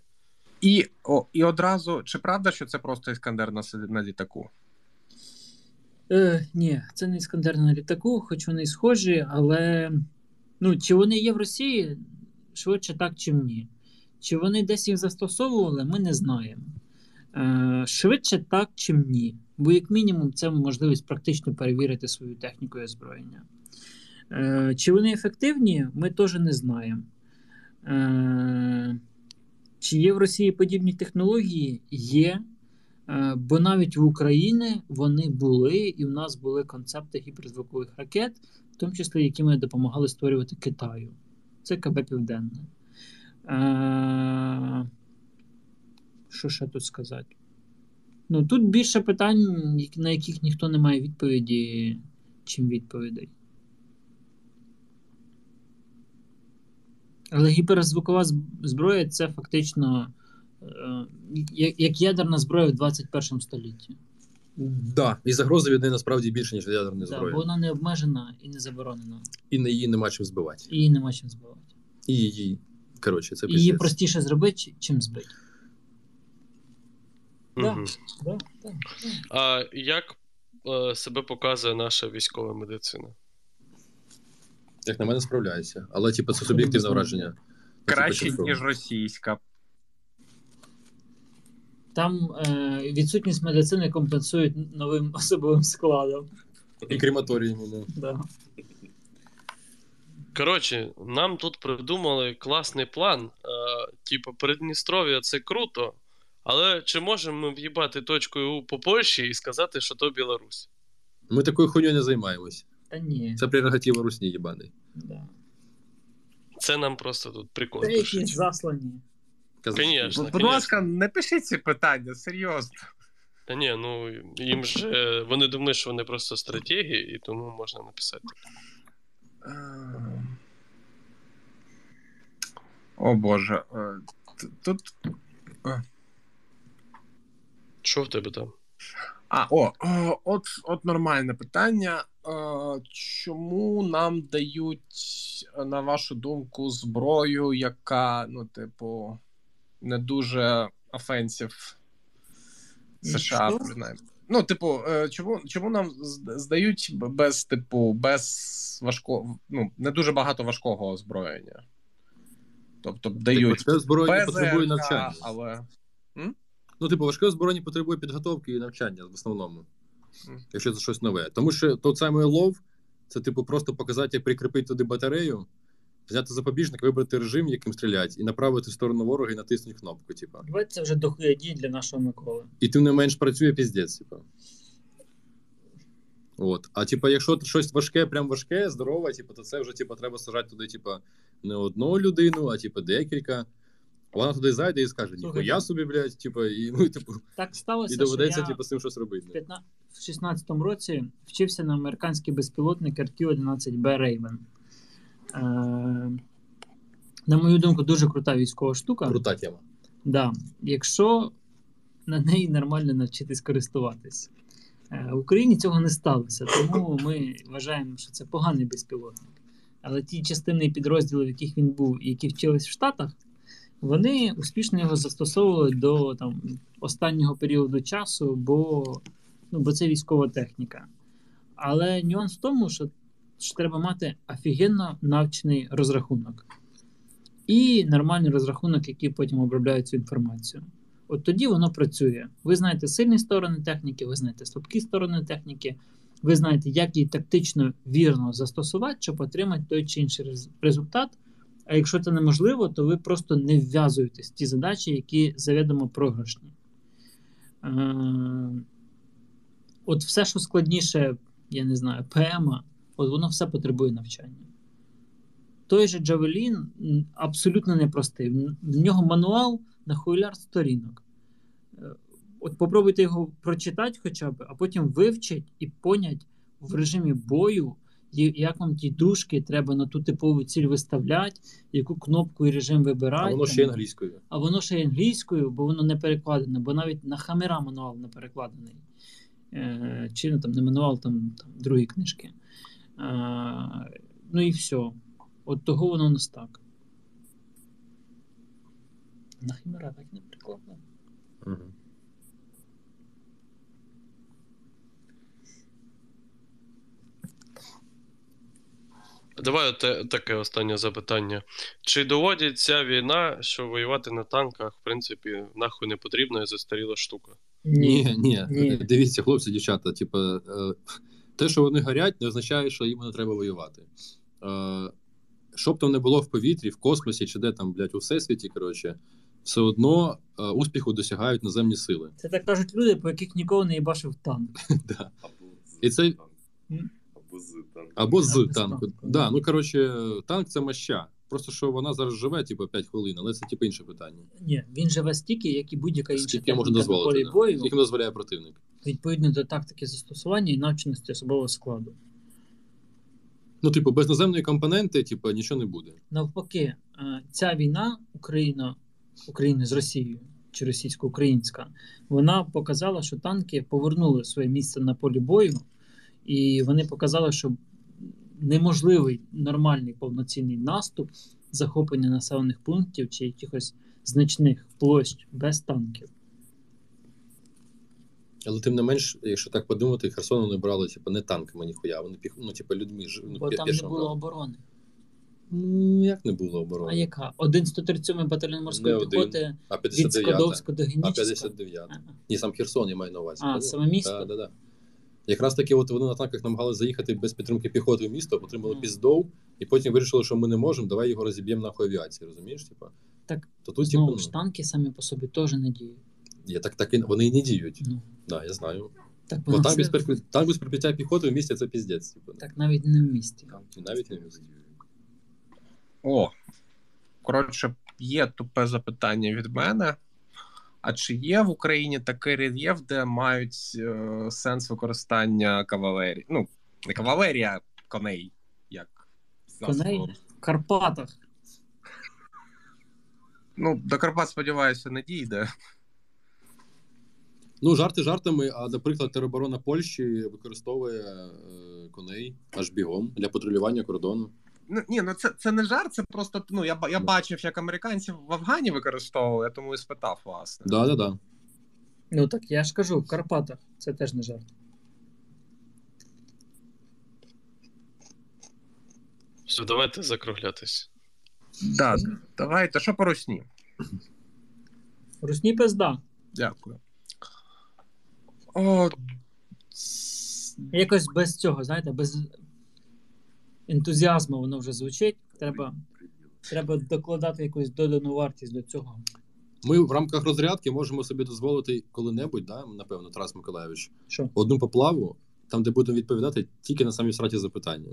І, о, і одразу, чи правда, що це просто іскандер на, на літаку? Е, ні, це не іскандер на літаку, хоч вони схожі, але ну, чи вони є в Росії? Швидше так, чим ні. Чи вони десь їх застосовували, ми не знаємо. Е, швидше так, чим ні. Бо, як мінімум, це можливість практично перевірити свою техніку і озброєння. Е, Чи вони ефективні, ми теж не знаємо. Е, Чи є в Росії подібні технології? Є. Бо навіть в Україні вони були, і в нас були концепти гіперзвукових ракет, в тому числі які ми допомагали створювати Китаю. Це КБ Південне. Е, Що ще тут сказати? Ну, тут більше питань, на яких ніхто не має відповіді, чим відповідей. Але гіперзвукова зброя це фактично е, як, ядерна зброя в 21 столітті. Да, і загрози від неї насправді більше, ніж від ядерної Да, зброї. бо вона не обмежена і не заборонена. І на її нема чим збивати. І її нема чим збивати. І її. Коротше, це Її простіше зробити, чим збити. Да. Да, да, да. А як е, себе показує наша військова медицина? Як на мене справляється. Але, типу, це суб'єктивне враження. Ну, Краще, ніж російська. Там е, відсутність медицини компенсують новим особовим складом. І крематоріями, да. Да. Коротше, нам тут придумали класний план. Е, типу, Придністров'я це круто, але чи можемо ми в'їбати точкою У по Польщі і сказати, що то Білорусь? Ми такою хуйньою не займаємось. Та ні. Це прерогатива Русні їбаний. Да. Це нам просто тут прикол. Та якісь пишуть. Конечно. Будь ласка, не пишіть ці питання, серйозно. Та ні, ну їм ж е, вони думають, що вони просто стратегії, і тому можна написати. Е, О Боже. е, Тут. Що в тебе там? А, о, от, от нормальне питання. Е, Чому нам дають, на вашу думку, зброю, яка, ну, типу, не дуже офенсів США, Що? принаймні. Ну, типу, е, чому, чому нам здають без, типу, без важкого, ну, не дуже багато важкого озброєння? Тобто дають Важке озброєння без потребує навчання. але. Ну, типу, важке озброєння потребує підготовки і навчання в основному. Якщо це щось нове. Тому що той самий лов, це, типу, просто показати, як прикріпити туди батарею, взяти запобіжник, вибрати режим, яким стрілять, і направити в сторону ворога і натиснути кнопку. Давайте це вже дохуя дій для нашого Миколи. І тим не менш працює піздець, типу. От. А типу, якщо щось важке, прям важке, здорове, типу, то це вже типу, треба сажати туди, типу, не одну людину, а типу декілька. Вона туди зайде і скаже, ніхуя собі, блядь, типу, і, ну, типу, Так сталося, і доведеться, я типу, з цим щось в робити. 15 в 16-му році вчився на американський безпілотник RQ-11B Raven. Е, на мою думку, дуже крута військова штука. Крута тема. Да, якщо на неї нормально навчитись користуватись. Е, В Україні цього не сталося, тому ми вважаємо, що це поганий безпілотник. Але ті частини і підрозділи, в яких він був, і які вчились в Штатах, вони успішно його застосовували до там, останнього періоду часу, бо, ну, бо це військова техніка. Але нюанс в тому, що, що треба мати офігенно навчений розрахунок і нормальний розрахунок, який потім обробляє цю інформацію. От тоді воно працює. Ви знаєте сильні сторони техніки, ви знаєте слабкі сторони техніки, ви знаєте, як її тактично вірно застосувати, щоб отримати той чи інший результат. А якщо це неможливо, то ви просто не вв'язуєтесь в ті задачі, які завідомо програшні. От все, що складніше, я не знаю, ПМа, от воно все потребує навчання. Той же Джавелін абсолютно непростий. В нього мануал на хуйляр сторінок. Е, От попробуйте його прочитати хоча б, а потім вивчить і понять в режимі бою, як вам ті дужки треба на ту типову ціль виставляти, яку кнопку і режим вибирати. А воно ще й англійською. А воно ще й англійською, бо воно не перекладене, бо навіть на хамера мануал не перекладений. Е, чи ну, там не мануал, там, там другі книжки. Ну і все. От того воно у нас так. На химера так не перекладено. Угу. Давай те, таке останнє запитання. Чи доводить ця війна, що воювати на танках, в принципі, нахуй не потрібна і застаріла штука? Ні, ні, Ні. Дивіться, хлопці, дівчата, типу, е, те, що вони горять, не означає, що їм не треба воювати. Е, що там не було в повітрі, в космосі чи де там, блядь, у всесвіті, коротше, все одно е, успіху досягають наземні сили. Це так кажуть люди, по яких ніколи не бачив танк. Да. І це- Або з танку. Або з танку. да. ну коротше, танк це моща. Просто що вона зараз живе, типу, 5 хвилин, але це типу інше питання. Ні, він живе стільки, як і будь-яка інша Скільки можна дозволити? полі Да. бою, Скільки дозволяє противник. відповідно до тактики застосування і навченості особового складу. Ну, типу, без наземної компоненти, типу, нічого не буде. Навпаки, е, ця війна Україна, України з Росією чи російсько-українська, вона показала, що танки повернули своє місце на полі бою, і вони показали, що неможливий нормальний повноцінний наступ, захоплення населених пунктів чи якихось значних площ без танків. Але тим не менш, якщо так подумати, Херсон вони брали, типу, не танками ніхуя, вони піх... ну, типу, людьми ж ну, Бо там не було брали. оборони. Ну, як не було оборони? А яка? Один 137 батальйон морської Не один. піхоти А від 59 Скадовська до а 59 Ні, сам Херсон я маю на увазі. А, саме місто? Да, да, да. Якраз таки, от вони на танках намагалися заїхати без підтримки піхоти в місто, отримали піздов, і потім вирішили, що ми не можемо, давай його розіб'ємо нахуй авіації, розумієш? Типа? Так, То тут, типу, Знову ну, ж танки самі по собі теж не діють. є, так, так і вони і не діють. Ну, Да, я знаю. так, Бо танк все- без, прикр- танк без прикриття піхоти в місті це піздець. Типу. так навіть не в місті. Навіть не в місті. О, коротше, є тупе запитання від мене. А чи є в Україні такий рельєф, де мають е, сенс використання кавалерії? Ну, не кавалерія, а коней, як Коней? В Карпатах. Ну, до Карпат, сподіваюся, не дійде. Ну, жарти жартами, а, наприклад, тероборона Польщі використовує е, коней аж бігом для патрулювання кордону. Ну, ні, ну це, це не жарт, це просто ну, я, я бачив, як американці в Афгані використовували, я тому і спитав, власне. Да, да, да. Ну так я ж кажу, в Карпатах. Це теж не жарт. Все, давайте закруглятись. Да, давайте, що по русні? Русні пизда. Дякую. О, Якось без цього, знаєте, без ентузіазму воно вже звучить. Треба, треба докладати якусь додану вартість до цього. Ми в рамках розрядки можемо собі дозволити коли-небудь, да, напевно, Тарас Миколайович, Що? одну поплаву, там, де будемо відповідати тільки на самі сраті запитання.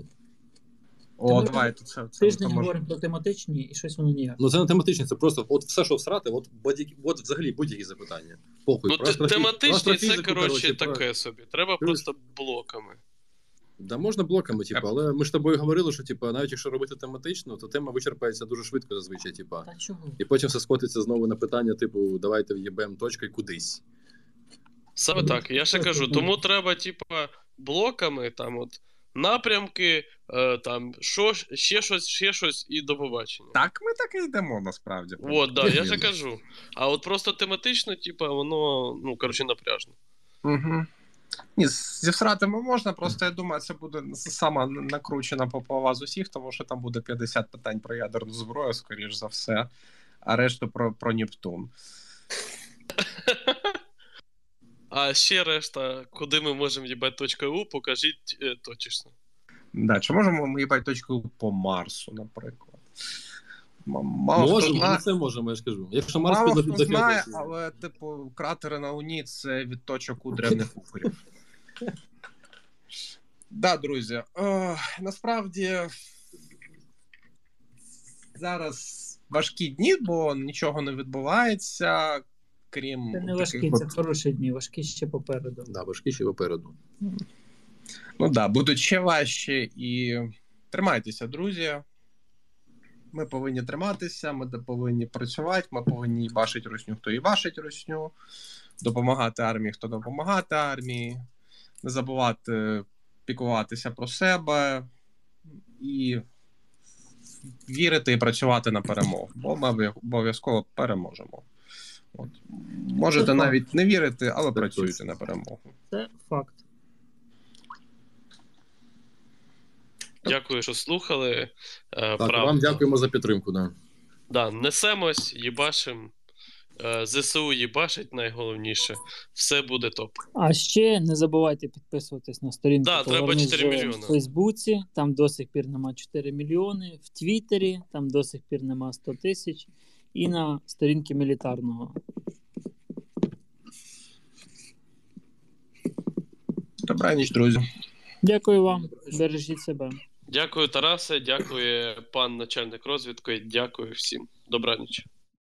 О, ми давайте це. це, Тиждень це може- говоримо про тематичні і щось воно ніяк. Ну це не тематичне, це просто от все, що всрати, от, будь-які- от взагалі будь-які запитання. Похуй. Ну, про те- астрофі- про тематичні це, коротше, про- таке собі. Треба просто блоками. Да, можна блоками, типу, але ми ж тобою говорили, що типу, навіть якщо робити тематично, то тема вичерпається дуже швидко зазвичай, типу. Та чого? І потім все скотиться знову на питання, типу, давайте в'єбем точкою кудись. Саме так. Я ще кажу, тому треба, типа, блоками, там, от, напрямки, е, там, що, ще щось, ще щось і до побачення. Так, ми так і йдемо насправді. От, да, я ну. кажу. А от просто тематично, типа, воно, ну, коротше, напряжно. Угу. Ні, зі всратами можна, просто я думаю, це буде сама накручена попова з усіх, тому що там буде 50 питань про ядерну зброю, скоріш за все, а решту про, про Нептун. А ще решта, куди ми можемо їбати точка покажіть е, точечно. Да, чи можемо ми їбати точку по Марсу, наприклад? Мало хто можемо, знає, ну це можемо, я ж кажу. Якщо Марс мало під хто захід, знає, то- але, типу, кратери на Луні це від точок у древніх укрів. Да, друзі. Е, насправді зараз важкі дні, бо нічого не відбувається, крім Це не таких важкі, от- це хороші дні, важкі ще попереду. Да, важкі ще попереду. Ну да, будуть ще важче і тримайтеся, друзі. Ми повинні триматися, ми повинні працювати, ми повинні бачити русню, хто і бачить русню, допомагати армії, хто допомагати армії, не забувати пікуватися про себе і вірити і працювати на перемогу, бо ми обов'язково переможемо. От. Можете навіть не вірити, але працюйте на перемогу. Це факт. Дякую, що слухали. Е, Так, правда. вам дякуємо за підтримку. Да. Да, несемось, їбашим Е, ЗСУ їбашить найголовніше. Все буде топ. А ще не забувайте підписуватись на сторінку Да, треба 4 мільйони. в Фейсбуці. Там до сих пір нема 4 мільйони. В Твіттері там до сих пір нема 100 тисяч. І на сторінці мілітарного. Добраніч, друзі. Дякую вам. Бережіть себе. Дякую, Тарасе, дякую, пан начальник розвідки. Дякую всім. Добраніч.